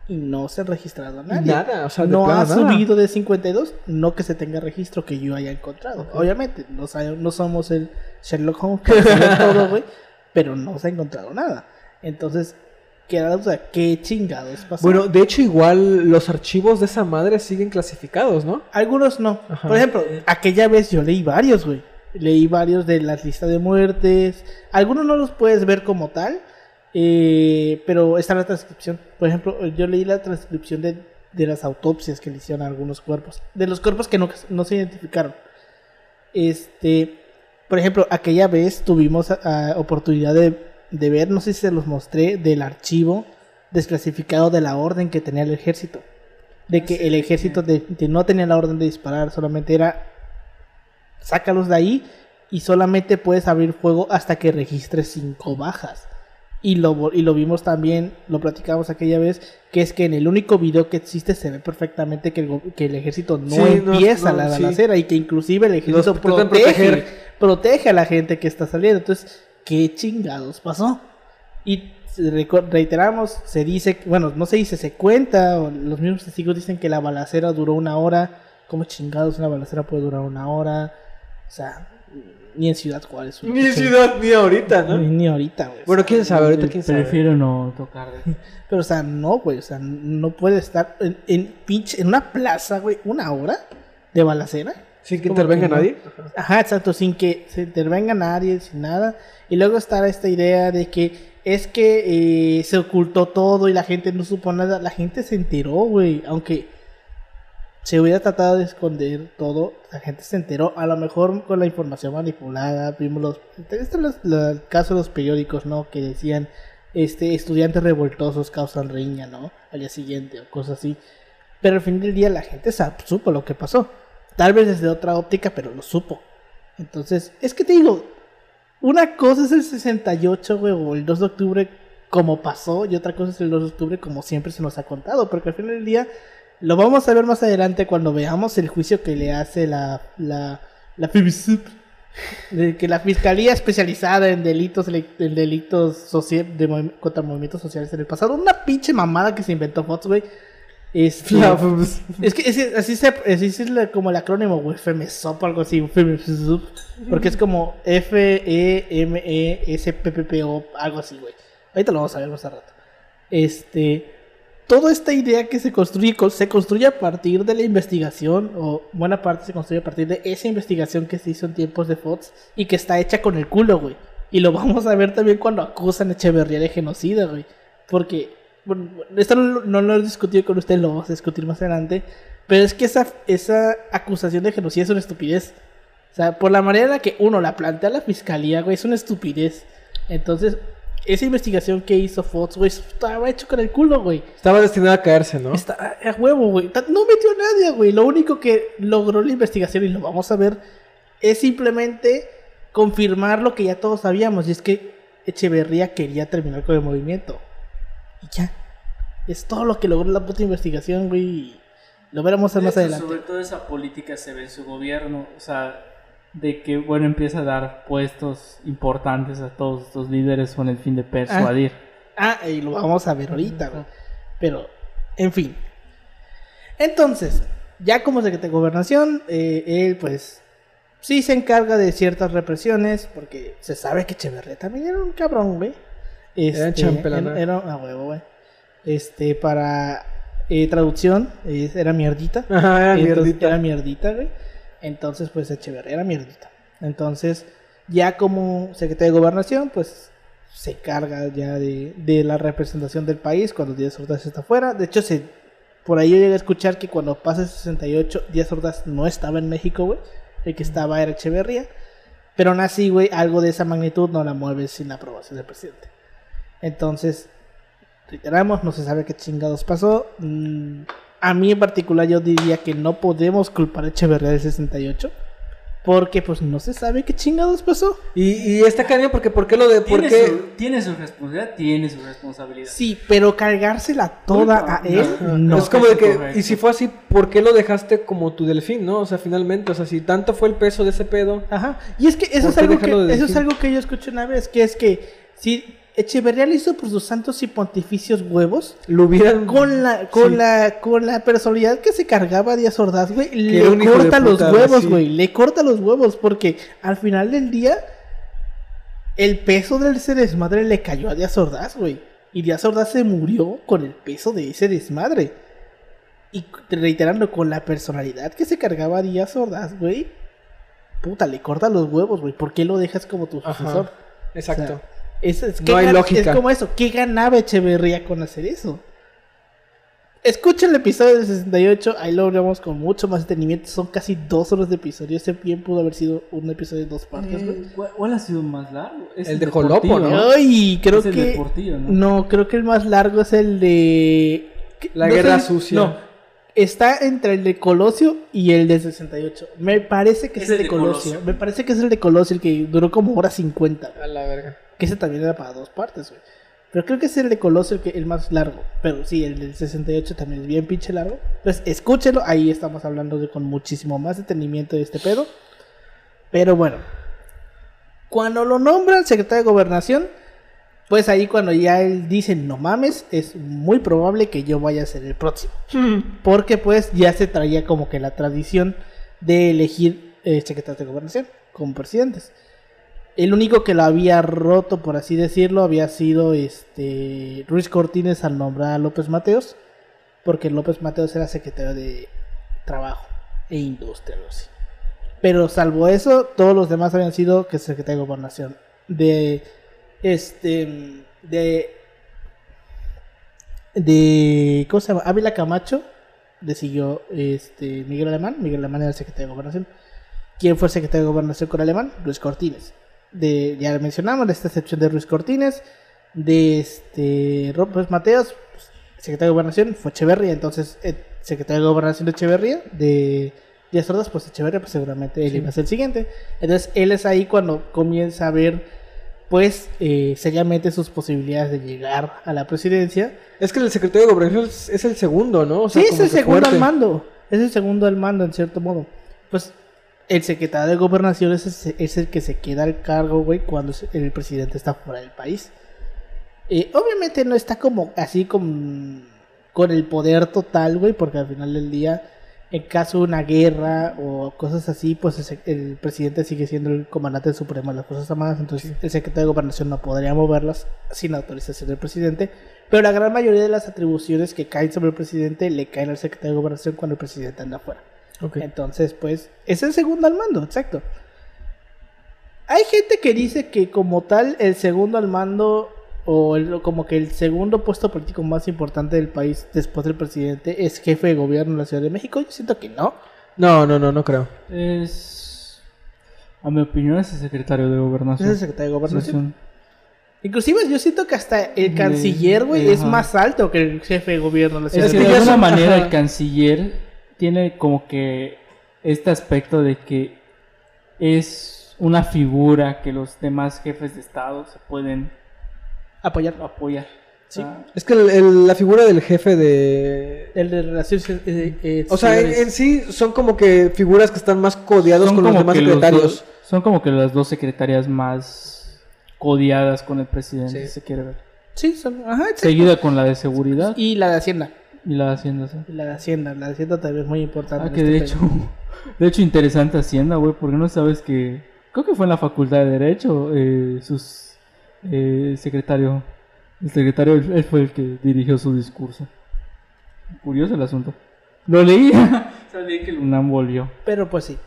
y no se han registrado a nadie. Nada, o sea, no ha nada. subido de 52, no que se tenga registro que yo haya encontrado. Obviamente, no, no somos el Sherlock Holmes saber todo, güey, pero no se ha encontrado nada. Entonces, queda la duda, ¿qué chingados pasó? Bueno, de hecho, igual los archivos de esa madre siguen clasificados, ¿no? algunos no. Ajá. Por ejemplo, aquella vez yo leí varios, güey. Leí varios de las listas de muertes. Algunos no los puedes ver como tal, eh, pero está la transcripción. Por ejemplo, yo leí la transcripción de, de las autopsias que le hicieron a algunos cuerpos. De los cuerpos que no, no se identificaron. Este, por ejemplo, aquella vez tuvimos ah, oportunidad de, de ver, no sé si se los mostré, del archivo desclasificado de la orden que tenía el ejército. De que el ejército de- de no tenía la orden de disparar, solamente era sácalos de ahí y solamente puedes abrir fuego hasta que registres cinco bajas. Y lo, y lo vimos también, lo platicamos aquella vez, que es que en el único video que existe se ve perfectamente que el, que el ejército no Sí, empieza no, la sí. balacera y que inclusive el ejército protege, protege a la gente que está saliendo. Entonces, ¿qué chingados pasó? Y reiteramos, se dice, bueno, no se dice, se cuenta, o los mismos testigos dicen que la balacera duró una hora. ¿Cómo chingados una balacera puede durar una hora? O sea, ni en Ciudad Juárez. Ni en ciudad, ni ahorita, Ni, ¿no? ni ahorita, güey. Bueno, quién sabe, ahorita quién sabe. Prefiero no tocar Pero, o sea, no, güey. O sea, no puede estar en, en pinche, en una plaza, güey, una hora de balacera. Sin que intervenga que no. nadie. Ajá, exacto, sin que se intervenga nadie, sin nada. Y luego está esta idea de que es que eh, se ocultó todo y la gente no supo nada. La gente se enteró, güey. Aunque se hubiera tratado de esconder todo, la gente se enteró. A lo mejor con la información manipulada. Vimos los. Este es el caso de los periódicos, ¿no? Que decían este estudiantes revoltosos causan riña, ¿no? Al día siguiente o cosas así. Pero al fin del día la gente supo lo que pasó. Tal vez desde otra óptica, pero lo supo. Entonces, es que te digo, una cosa es el 68, güey, o el 2 de octubre como pasó, y otra cosa es el 2 de octubre como siempre se nos ha contado, porque al final del día lo vamos a ver más adelante cuando veamos el juicio que le hace la, la, la de que la Fiscalía Especializada en Delitos en delitos de contra movimientos sociales en el pasado, una pinche mamada que se inventó Fox, güey. Este, pues, es que es- así, se, así es la- como el acrónimo, güey, FEMESOP, algo así, FEMESOP, porque es como E F-E-M-E-S-P-P-P-O, algo así, güey. Ahorita lo vamos a ver más a rato. Este, toda esta idea que se construye, co- se construye a partir de la investigación, o buena parte se construye a partir de esa investigación que se hizo en tiempos de Fox y que está hecha con el culo, güey. Y lo vamos a ver también cuando acusan a Echeverría de genocida, güey. Porque, bueno, esto no, no lo he discutido con usted, lo vamos a discutir más adelante. Pero es que esa, esa acusación de genocidio es una estupidez. O sea, por la manera en la que uno la plantea la fiscalía, güey, es una estupidez. Entonces, esa investigación que hizo Fox, güey, estaba hecho con el culo, güey. Estaba destinado a caerse, ¿no? Está a huevo, güey. No metió a nadie, güey. Lo único que logró la investigación, y lo vamos a ver, es simplemente confirmar lo que ya todos sabíamos. Y es que Echeverría quería terminar con el movimiento. Y ya. Es todo lo que logró la puta investigación, güey. y Lo veremos más adelante. Sobre todo esa política se ve en su gobierno, o sea, de que, bueno, empieza a dar puestos importantes a todos estos líderes con el fin de persuadir. Ah, y lo vamos a ver ahorita, güey. Pero, en fin. Entonces, ya como secretario de gobernación, eh, él pues sí se encarga de ciertas represiones, porque se sabe que Echeverría también era un cabrón, güey. Era Este, champelana. Era, era a huevo, güey. Este, para eh, traducción, era mierdita. Ajá, era Entonces, mierdita. Era mierdita, güey. Entonces, pues Echeverría era mierdita. Entonces, ya como secretario de gobernación, pues se carga ya de, de la representación del país cuando Díaz Ordaz está fuera. De hecho, se, por ahí yo llegué a escuchar que cuando pasa el 68, Díaz Ordaz no estaba en México, güey. El que estaba era Echeverría. Pero aún así, güey, algo de esa magnitud no la mueve sin la aprobación del presidente. Entonces, reiteramos, no se sabe qué chingados pasó. Mm, a mí en particular yo diría que no podemos culpar a Echeverría del 68. Porque pues no se sabe qué chingados pasó. Y, y está cañón porque ¿por qué lo de por Tiene, qué? su, tiene su responsabilidad, tiene su responsabilidad. Sí, pero cargársela toda No, a él, no. no. es como de que, correcto. y si fue así, ¿por qué lo dejaste como tu delfín, no? O sea, finalmente, o sea, si tanto fue el peso de ese pedo. Ajá. Y es que eso ¿Por es algo que de eso es algo que yo escuché una vez, que es que si Echeverría lo hizo por sus santos y pontificios huevos, Lo hubieran. con la con Sí. la con la personalidad que se cargaba Díaz Ordaz, güey, le corta los puta, huevos, sí. güey, le corta los huevos porque al final del día el peso de ese desmadre le cayó a Díaz Ordaz, güey. Y Díaz Ordaz se murió con el peso de ese desmadre. Y reiterando, con la personalidad que se cargaba Díaz Ordaz, güey. Puta, le corta los huevos, güey. ¿Por qué lo dejas como tu sucesor? Exacto. O sea, es, es, No ¿qué hay lógica. es como eso. ¿Qué ganaba Echeverría con hacer eso? Escucha el episodio del 68, ahí lo hablamos con mucho más detenimiento. Son casi dos horas de episodio. Ese bien pudo haber sido un episodio de dos partes. Eh, ¿cuál, ha sido más largo? Es El de Jolopo, ¿no? Ay, creo Es el que. de Portillo, ¿no? No, creo que el más largo es el de. La no guerra sé- sucia. No, está entre el de Colosio y el de 68. Me parece que es, el de Colosio. Me parece que es el de Colosio, el que duró como hora 50. güey. A la verga. Que ese también era para dos partes, güey. Pero creo que es el de Colosio el, que, el más largo. Pero sí, el del 68 también es bien pinche largo. Entonces, escúchelo. Ahí estamos hablando de, con muchísimo más detenimiento de este pedo. Pero bueno. Cuando lo nombran secretario de Gobernación, pues ahí cuando ya él dice no mames, es muy probable que yo vaya a ser el próximo. Porque pues ya se traía como que la tradición de elegir eh, secretarios de gobernación como presidentes. El único que lo había roto, por así decirlo, había sido este Ruiz Cortines al nombrar a López Mateos. Porque López Mateos era secretario de Trabajo e Industria. Pero salvo eso, todos los demás habían sido que secretario de gobernación. De este de de ¿cómo se llama? Ávila Camacho le siguió este Miguel Alemán, Miguel Alemán era el secretario de gobernación. ¿Quién fue secretario de gobernación con Alemán? Luis Cortines. De, ya mencionamos, de esta excepción de Luis Cortines, de este López Mateos, pues, secretario de gobernación fue Echeverría, entonces el secretario de gobernación de Echeverría, de Díaz Ordaz, pues Echeverría, pues seguramente él Sí. iba a ser el siguiente. Entonces él es ahí cuando comienza a ver, pues, eh, seriamente sus posibilidades de llegar a la presidencia. Es que el secretario de gobernación es, el segundo, ¿no? O sea, sí, es el segundo fuerte. al mando. Es el segundo al mando, en cierto modo. Pues el secretario de gobernación es, el- es el que se queda al cargo, güey, cuando el presidente está fuera del país. Eh, obviamente no está como así con, con el poder total, güey, porque al final del día, en caso de una guerra o cosas así, pues el, el presidente sigue siendo el comandante supremo de las Fuerzas Armadas, entonces el secretario de gobernación no podría moverlas sin autorización del presidente. Pero la gran mayoría de las atribuciones que caen sobre el presidente le caen al secretario de gobernación cuando el presidente anda afuera. Entonces, pues, es el segundo al mando, exacto. Hay gente que dice que como tal el segundo al mando o el- como que el segundo puesto político más importante del país después del presidente es jefe de gobierno de la Ciudad de México. Yo siento que no. No, no, no, no creo. Es. A mi opinión, es el secretario de Es Gobernación. el secretario de gobernación. Sí, Inclusive yo siento que hasta el canciller, güey, es ajá. más alto que el jefe de gobierno de la Ciudad Es que de alguna manera el canciller tiene como que este aspecto de que es una figura que los demás jefes de Estado se pueden Apoyar. apoyar. Sí. Ah, Es que el- el- la figura del jefe de... El de relaciones eh, eh, O sea, en, sí son como que figuras que están más codeados son con los demás los secretarios. dos- son como que las dos secretarias más codiadas con el presidente, Sí. si se quiere ver. Sí, son, ajá. Seguida con la de seguridad Y la de Hacienda. La de Hacienda. ¿sí? Y la de Hacienda. La de Hacienda también es muy importante. Ah, que este de hecho, de hecho interesante Hacienda, güey, porque no sabes que creo que fue en la Facultad de Derecho, eh, sus eh, secretario, el secretario él, él fue el que dirigió su discurso. Curioso el asunto. Lo leí, sabía que el UNAM volvió. Pero pues sí.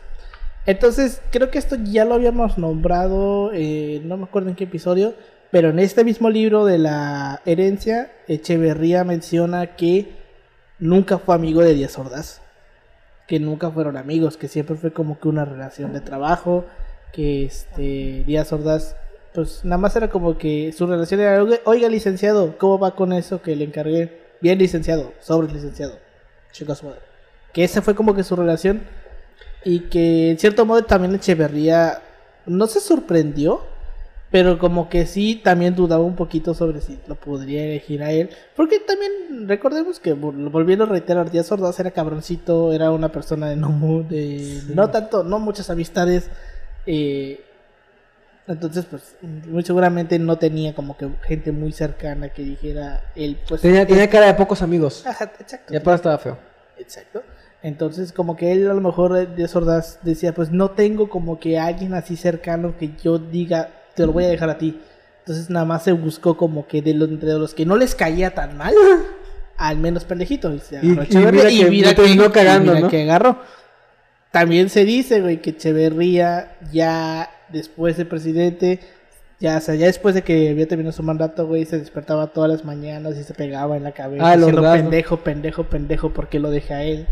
Entonces, creo que esto ya lo habíamos nombrado, eh, no me acuerdo en qué episodio, Pero en este mismo libro de la herencia, Echeverría menciona que nunca fue amigo de Díaz Ordaz. Que nunca fueron amigos, que siempre fue como que una relación de trabajo. Que este Díaz Ordaz, pues nada más era como que su relación era: "Oiga, licenciado, ¿cómo va con eso que le encargué? Bien, licenciado, sobre licenciado. Chico a su madre. Que esa fue como que su relación. Y que en cierto modo también Echeverría no se sorprendió, pero como que sí también dudaba un poquito sobre si lo podría elegir a él. Porque también recordemos que, vol- volviendo a reiterar, Díaz Ordaz era cabroncito, era una persona de no, de, no tanto, no muchas amistades. eh, entonces, pues, muy seguramente no tenía como que gente muy cercana que dijera él, pues. Tenía, tenía es- cara de pocos amigos. Ajá, exacto. Y aparte estaba feo. Exacto. Entonces, como que él a lo mejor eh, de Ordaz decía, pues no tengo como que alguien así cercano que yo diga, te lo voy a dejar a ti. Entonces nada más se buscó como que de los, entre los que no les caía tan mal, al menos pendejito. Y, se Y- y mira que terminó cagando, mira ¿no? que agarró. También se dice, güey, que Echeverría ya después de presidente, ya, o sea, ya después de que había terminado su mandato, güey, se despertaba todas las mañanas y se pegaba en la cabeza. Ah, diciendo, pendejo, pendejo, pendejo, ¿por qué lo deja él?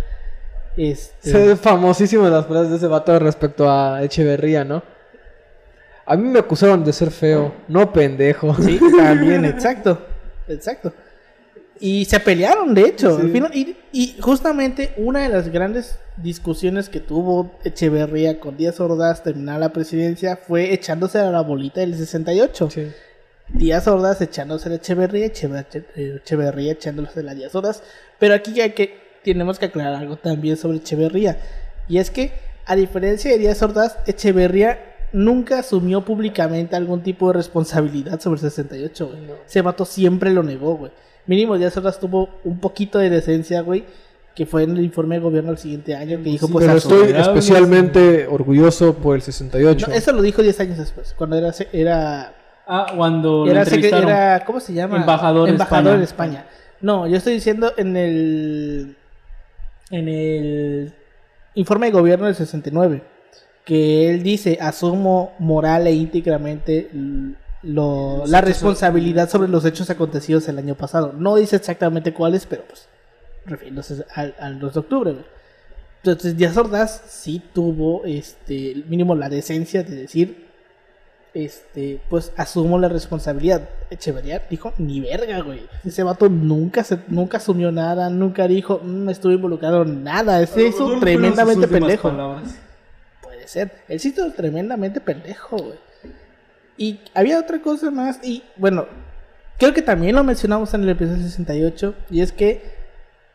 Este, Son famosísimas las frases de ese vato respecto a Echeverría, ¿no? A mí me acusaron de ser feo, no pendejo. Sí, también, exacto. Exacto. Y se pelearon, de hecho. Sí. al final, y, y justamente una de las grandes discusiones que tuvo Echeverría con Díaz Ordaz terminar la presidencia fue echándose a la bolita del 68. Sí. Díaz Ordaz echándose a la Echeverría, Echever- Echeverría echándose a la Díaz Ordaz. Pero aquí ya que tenemos que aclarar algo también sobre Echeverría. Y es que, a diferencia de Díaz Ordaz, Echeverría nunca asumió públicamente algún tipo de responsabilidad sobre el 68, güey. No. Ese vato siempre lo negó, güey. Mínimo Díaz Ordaz tuvo un poquito de decencia, güey, que fue en el informe de gobierno el siguiente año que dijo, Sí, pues, Pero estoy especialmente orgulloso por el 68. No, eso lo dijo 10 años después, cuando era... era Ah, cuando era, secre- entrevistaron. era- ¿cómo se llama? Embajador Embajador en España. España. No, yo estoy diciendo en el en el informe de gobierno del 69 que él dice asumo moral e íntegramente lo- la responsabilidad sobre los hechos acontecidos el año pasado. No dice exactamente cuáles, pero pues refiriéndose al, al 2 de octubre. Entonces Díaz Ordaz sí tuvo este mínimo la decencia de decir este, pues asumo la responsabilidad. Echeverría dijo, ni verga, güey. Ese vato nunca se, nunca asumió nada, nunca dijo, "Mm, estuve involucrado en nada. Ese hizo tremendamente pendejo. Él sí hizo tremendamente pendejo. Y había otra cosa más, y bueno, creo que también lo mencionamos en el episodio 68, y es que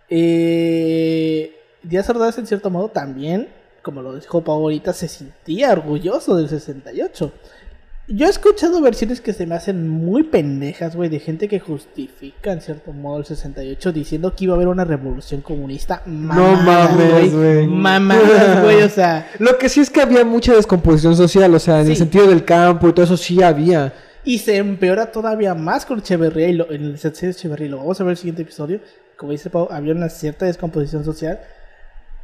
eh, Díaz Ordaz en cierto modo también, como lo dijo Pau ahorita, se sentía orgulloso del 68. Yo he escuchado versiones que se me hacen muy pendejas, güey, de gente que justifica en cierto modo el 68 diciendo que iba a haber una revolución comunista. No mames, güey. Mamadas, güey, o sea. Lo que sí es que había mucha descomposición social, o sea, en el sentido del campo y todo eso sí había. Y se empeora todavía más con Echeverría y lo, en el sexenio de Echeverría. Lo vamos a ver en el siguiente episodio. Como dice Pau, había una cierta descomposición social.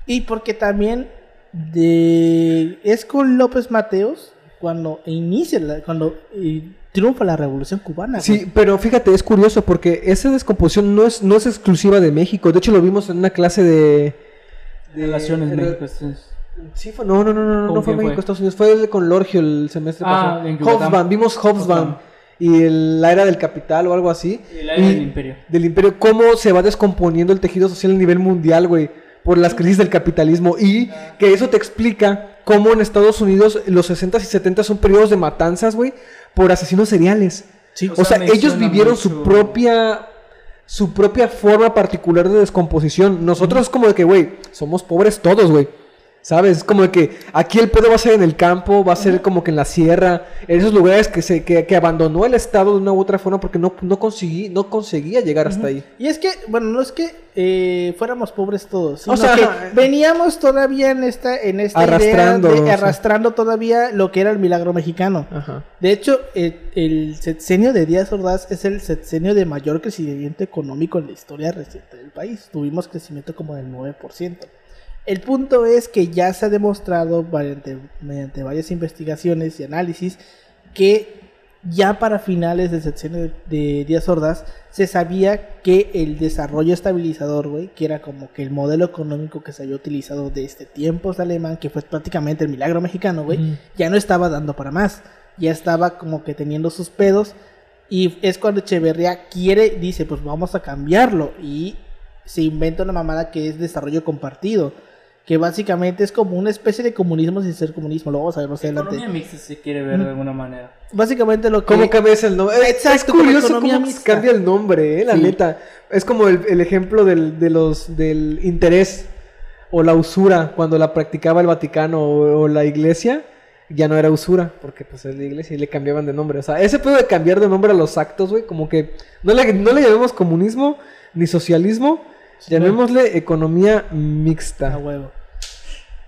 Y porque también de, es con López Mateos cuando inicia, la- cuando triunfa la revolución cubana. Sí, güey. pero fíjate, es curioso porque esa descomposición no es, no es exclusiva de México. De hecho, lo vimos en una clase de... de- Relaciones de- México. es- Sí, fue, no, no, no, no, no, ¿Con no fue México, fue? Estados Unidos. Fue con Lorgio el semestre Ah, pasado. en. Hobsbawm, vimos Hobsbawm y el- la era del capital o algo así. El área del imperio. Del imperio, cómo se va descomponiendo el tejido social a nivel mundial, güey, por las crisis del capitalismo. Y que eso te explica cómo en Estados Unidos los 60s y 70s son periodos de matanzas, güey, por asesinos seriales. Sí, O sea, me ellos vivieron su propia su propia forma particular de descomposición. Nosotros es como de que, güey, somos pobres todos, güey. ¿Sabes? Es como que aquí el pedo va a ser en el campo, va a ser como que en la sierra, en esos lugares que se que, que abandonó el estado de una u otra forma porque no, no conseguí no conseguía llegar hasta ahí. Y es que, bueno, no es que eh, fuéramos pobres todos, sino O sea, que ajá. veníamos todavía en esta, en esta Arrastrando, idea de sí. arrastrando todavía lo que era el milagro mexicano. Ajá. De hecho, eh, el sexenio de Díaz Ordaz es el sexenio de mayor crecimiento económico en la historia reciente del país. Tuvimos crecimiento como del 9%. El punto es que ya se ha demostrado mediante, mediante varias investigaciones y análisis que ya para finales de secciones de Díaz Ordaz se sabía que el desarrollo estabilizador, güey, que era como que el modelo económico que se había utilizado desde este tiempos alemán, que fue prácticamente el milagro mexicano, güey, ya no estaba dando para más. Ya estaba como que teniendo sus pedos. Y es cuando Echeverría quiere, dice, pues vamos a cambiarlo. Y se inventa una mamada que es desarrollo compartido. Que básicamente es como una especie de comunismo sin ser comunismo. Lo vamos a ver más adelante. Economía mixta si se quiere ver de alguna manera. Básicamente lo que... ¿Cómo cambias el nombre? Es- Exacto, es como curioso cómo mixta. cambia el nombre, eh, la Sí. neta. Es como el, el ejemplo del, de los, del interés o la usura cuando la practicaba el Vaticano o, o la iglesia. Ya no era usura, porque pues es la iglesia y le cambiaban de nombre. O sea, ese pedo de cambiar de nombre a los actos, güey, como que no le, no le llamemos comunismo ni socialismo, llamémosle economía A mixta. huevo.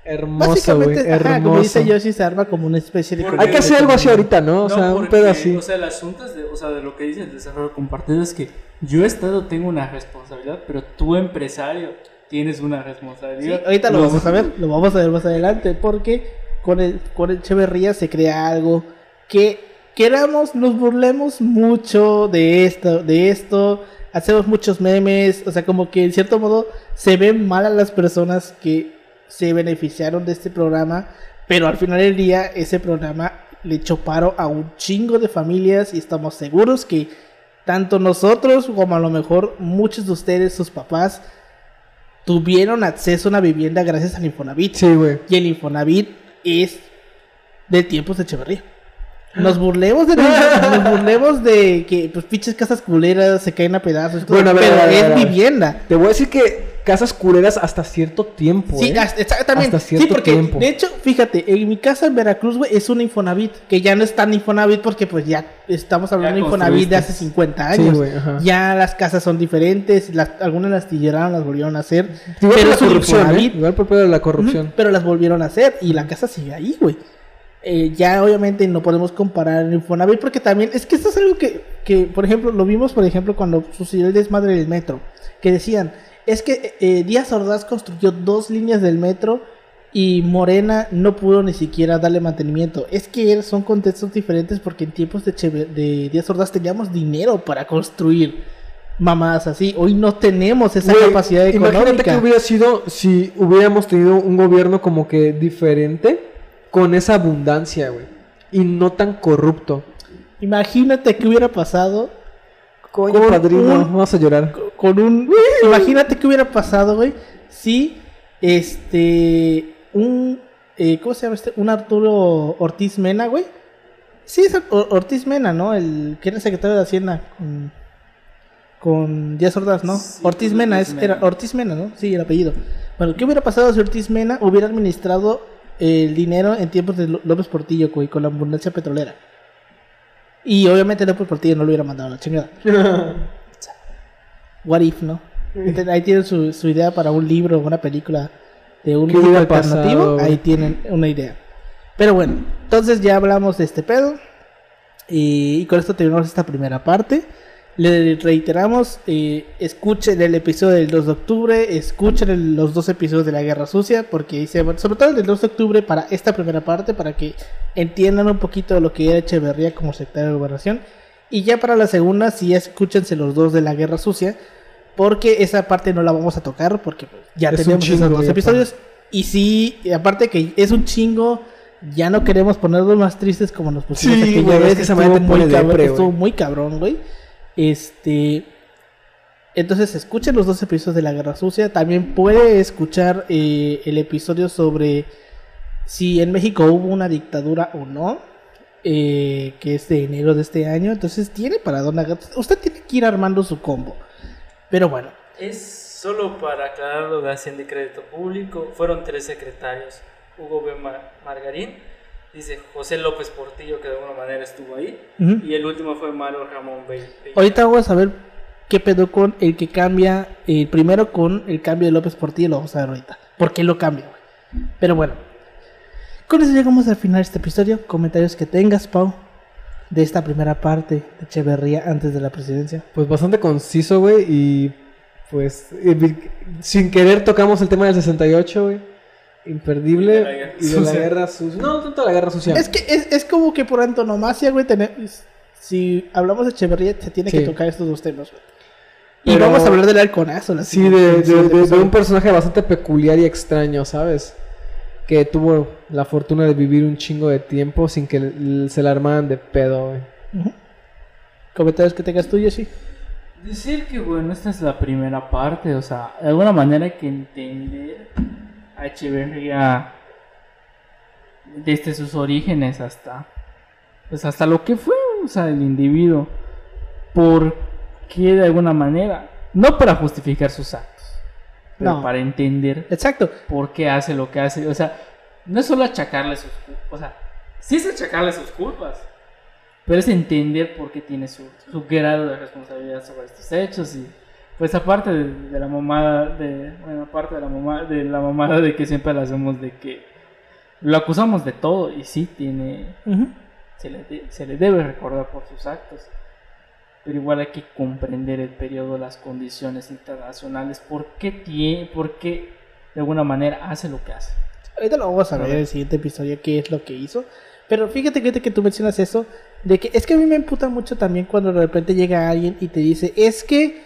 Hermoso, güey, como dice Yoshi, se arma como una especie de... Porque- Hay que hacer algo así ahorita, ¿no? O sea, un pedo así. O sea, el asunto es de, o sea, de lo que dice el desarrollo compartido es que yo Estado tengo una responsabilidad, pero tú empresario tienes una Sí, responsabilidad. ahorita lo Los- vamos a ver, lo vamos a ver más adelante, porque con el, con el Echeverría se crea algo que queramos, nos burlemos mucho de esto, de esto, hacemos muchos memes, o sea, como que en cierto modo se ven mal a las personas que se beneficiaron de este programa, pero al final del día ese programa le echó paro a un chingo de familias y estamos seguros que tanto nosotros como a lo mejor muchos de ustedes, sus papás, tuvieron acceso a una vivienda gracias al Infonavit. Sí, güey. Y el Infonavit es de tiempos de Echeverría. Nos burlemos de nos burlemos de que pues pinches casas culeras se caen a pedazos, todo, Bueno, a ver, pero a ver, a es ver, vivienda. Te voy a decir que casas culeras hasta cierto tiempo. Sí, ¿eh? hasta- exactamente. Hasta cierto sí, porque tiempo. de hecho, fíjate, en mi casa en Veracruz, güey, es un Infonavit, que ya no es tan Infonavit porque pues ya estamos hablando Ya de Infonavit de hace 50 Sí, años. güey, ya las casas son diferentes, las, algunas las tiraron, las volvieron a hacer. Igual pero la es un corrupción, ¿eh? Infonavit. Igual por la corrupción. Pero las volvieron a hacer y la casa sigue ahí, güey. Eh, ya obviamente no podemos comparar el Infonavit porque también es que esto es algo que, que, por ejemplo, lo vimos, por ejemplo, cuando sucedió el desmadre del metro, que decían, es que eh, Díaz Ordaz construyó dos líneas del metro y Morena no pudo ni siquiera darle mantenimiento. Es que son contextos diferentes porque en tiempos de, Cheve- de Díaz Ordaz teníamos dinero para construir mamadas así. Hoy no tenemos esa Güey, capacidad Imagínate económica. que hubiera sido si hubiéramos tenido un gobierno como que diferente, con esa abundancia, güey. Y no tan corrupto. Imagínate qué hubiera pasado Coño, Con padrino, un- vamos a llorar. con un imagínate qué hubiera pasado, güey, si este un eh, ¿cómo se llama este? Un Arturo Ortiz Mena, güey. Sí, es Or- Ortiz Mena, ¿no? El que era secretario de Hacienda con con Díaz Ordaz, ¿no? Sí, Ortiz Ortiz Mena, es, Mena. era Ortiz Mena, ¿no? Sí, el apellido. Bueno, ¿qué hubiera pasado si Ortiz Mena hubiera administrado el dinero en tiempos de Ló- López Portillo, güey, con la abundancia petrolera? Y obviamente López Portillo no lo hubiera mandado a la chingada. What if, ¿no? Entonces, ahí tienen su, su idea para un libro o una película de un ¿Qué México hubiera alternativo. pasado? Ahí tienen una idea. Pero bueno, entonces ya hablamos de este pedo. Y, y con esto terminamos esta primera parte. Le reiteramos, eh, escuchen el episodio del 2 de octubre, escuchen el- los dos episodios de la Guerra Sucia, porque hice, sobre todo el del 2 de octubre para esta primera parte, para que entiendan un poquito de lo que era Echeverría como secretario de gobernación. Y ya para la segunda, sí escúchense los dos de la Guerra Sucia, porque esa parte no la vamos a tocar, porque ya Es tenemos esos dos episodios. Y sí, aparte que es un chingo, ya no queremos ponerlos más tristes como nos pusimos Sí, aquella vez. es que estuvo muy cabrón, estuvo muy cabrón, güey. Este. Entonces escuchen los dos episodios de La Guerra Sucia. También puede escuchar eh, el episodio sobre si en México hubo una dictadura o no. eh, que es de enero de este año. Entonces tiene para dónde agarrar. Usted tiene que ir armando su combo. Pero bueno. Es solo para aclarar lo de Hacienda y Crédito Público. Fueron tres secretarios. Hugo B. Ma- Margarín, dice José López Portillo, que de alguna manera estuvo ahí. Y el último fue Mario Ramón Bey. Ahorita vamos a ver qué pedo con el que cambia. El primero con el cambio de López Portillo. Lo vamos a ver ahorita. ¿Por qué lo cambia, güey? Pero bueno. Con eso llegamos al final de este episodio. Comentarios que tengas, Pau. De esta primera parte de Echeverría antes de la presidencia. Pues bastante conciso, güey. Y pues eh, sin querer tocamos el tema del 68, güey. Imperdible. Y de la guerra Y de la sucia. guerra sucia. No, no tanto la guerra sucia. Es que es, es como que por antonomasia, güey, tener- si hablamos de Echeverría, se tiene Sí. que tocar estos dos temas. güey. Y Pero- vamos a hablar del halconazo. la Sí, de, de- un personaje bastante peculiar y extraño, ¿sabes? Que tuvo la fortuna de vivir un chingo de tiempo sin que se la armaran de pedo, güey. Comentarios que tengas tú, Yoshi. Decir que, bueno, esta es la primera parte, o sea, de alguna manera hay que entender a Echeverría desde sus orígenes hasta, pues hasta lo que fue, o sea, el individuo. ¿Por qué de alguna manera? No para justificar sus actos, pero No. para entender Exacto. por qué hace lo que hace. O sea, no es solo achacarle sus culpas. O sea, sí es achacarle sus culpas. Pero es entender por qué tiene su, su grado de responsabilidad sobre estos hechos. Y pues aparte de, de la mamada, de, bueno, aparte de la mamada, de la mamada de que siempre la hacemos de que lo acusamos de todo. Y sí tiene, Ujú. se le, de- se le debe recordar por sus actos. Pero igual hay que comprender el periodo, las condiciones internacionales, por qué tiene, por qué de alguna manera hace lo que hace. Ahorita lo vamos a ver en el siguiente episodio qué es lo que hizo. Pero fíjate que, que tú mencionas eso, de que es que a mí me emputa mucho también cuando de repente llega alguien y te dice, es que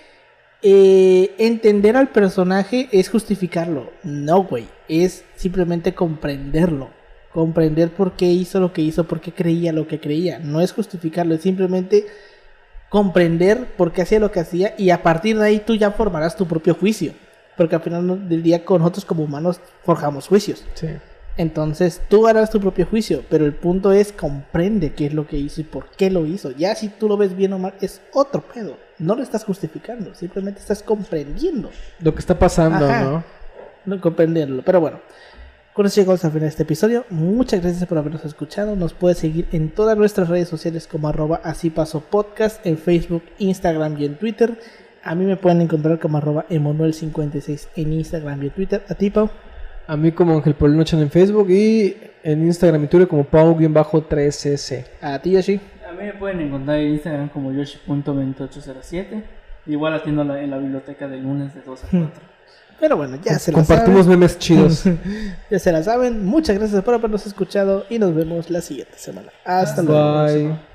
eh, entender al personaje es justificarlo. No, güey, es simplemente comprenderlo. Comprender por qué hizo lo que hizo, por qué creía lo que creía. No es justificarlo, es simplemente comprender por qué hacía lo que hacía y a partir de ahí tú ya formarás tu propio juicio. Porque al final del día con nosotros como humanos forjamos juicios. Sí. Entonces tú harás tu propio juicio, pero el punto es comprende qué es lo que hizo y por qué lo hizo. Ya si tú lo ves bien o mal es otro pedo. No lo estás justificando, simplemente estás comprendiendo. Lo que está pasando, Ajá. ¿no? No comprenderlo. Pero bueno, con eso llegamos al final de este episodio. Muchas gracias por habernos escuchado. Nos puedes seguir en todas nuestras redes sociales como arroba así paso podcast, en Facebook, Instagram y en Twitter. A mí me pueden encontrar como arroba Emanuel56 en Instagram y en Twitter. A ti, Pau. A mí como Ángel Paulino en Facebook y en Instagram y Twitter como Pau-3S. A ti, Yoshi. A mí me pueden encontrar en Instagram como yoshi.2807. Igual atiendo la- en la biblioteca de lunes de 2 a 4. Pero bueno, ya se la Compartimos saben. memes chidos. Ya se la saben. Muchas gracias por habernos escuchado y nos vemos la siguiente semana. Hasta luego. Bye.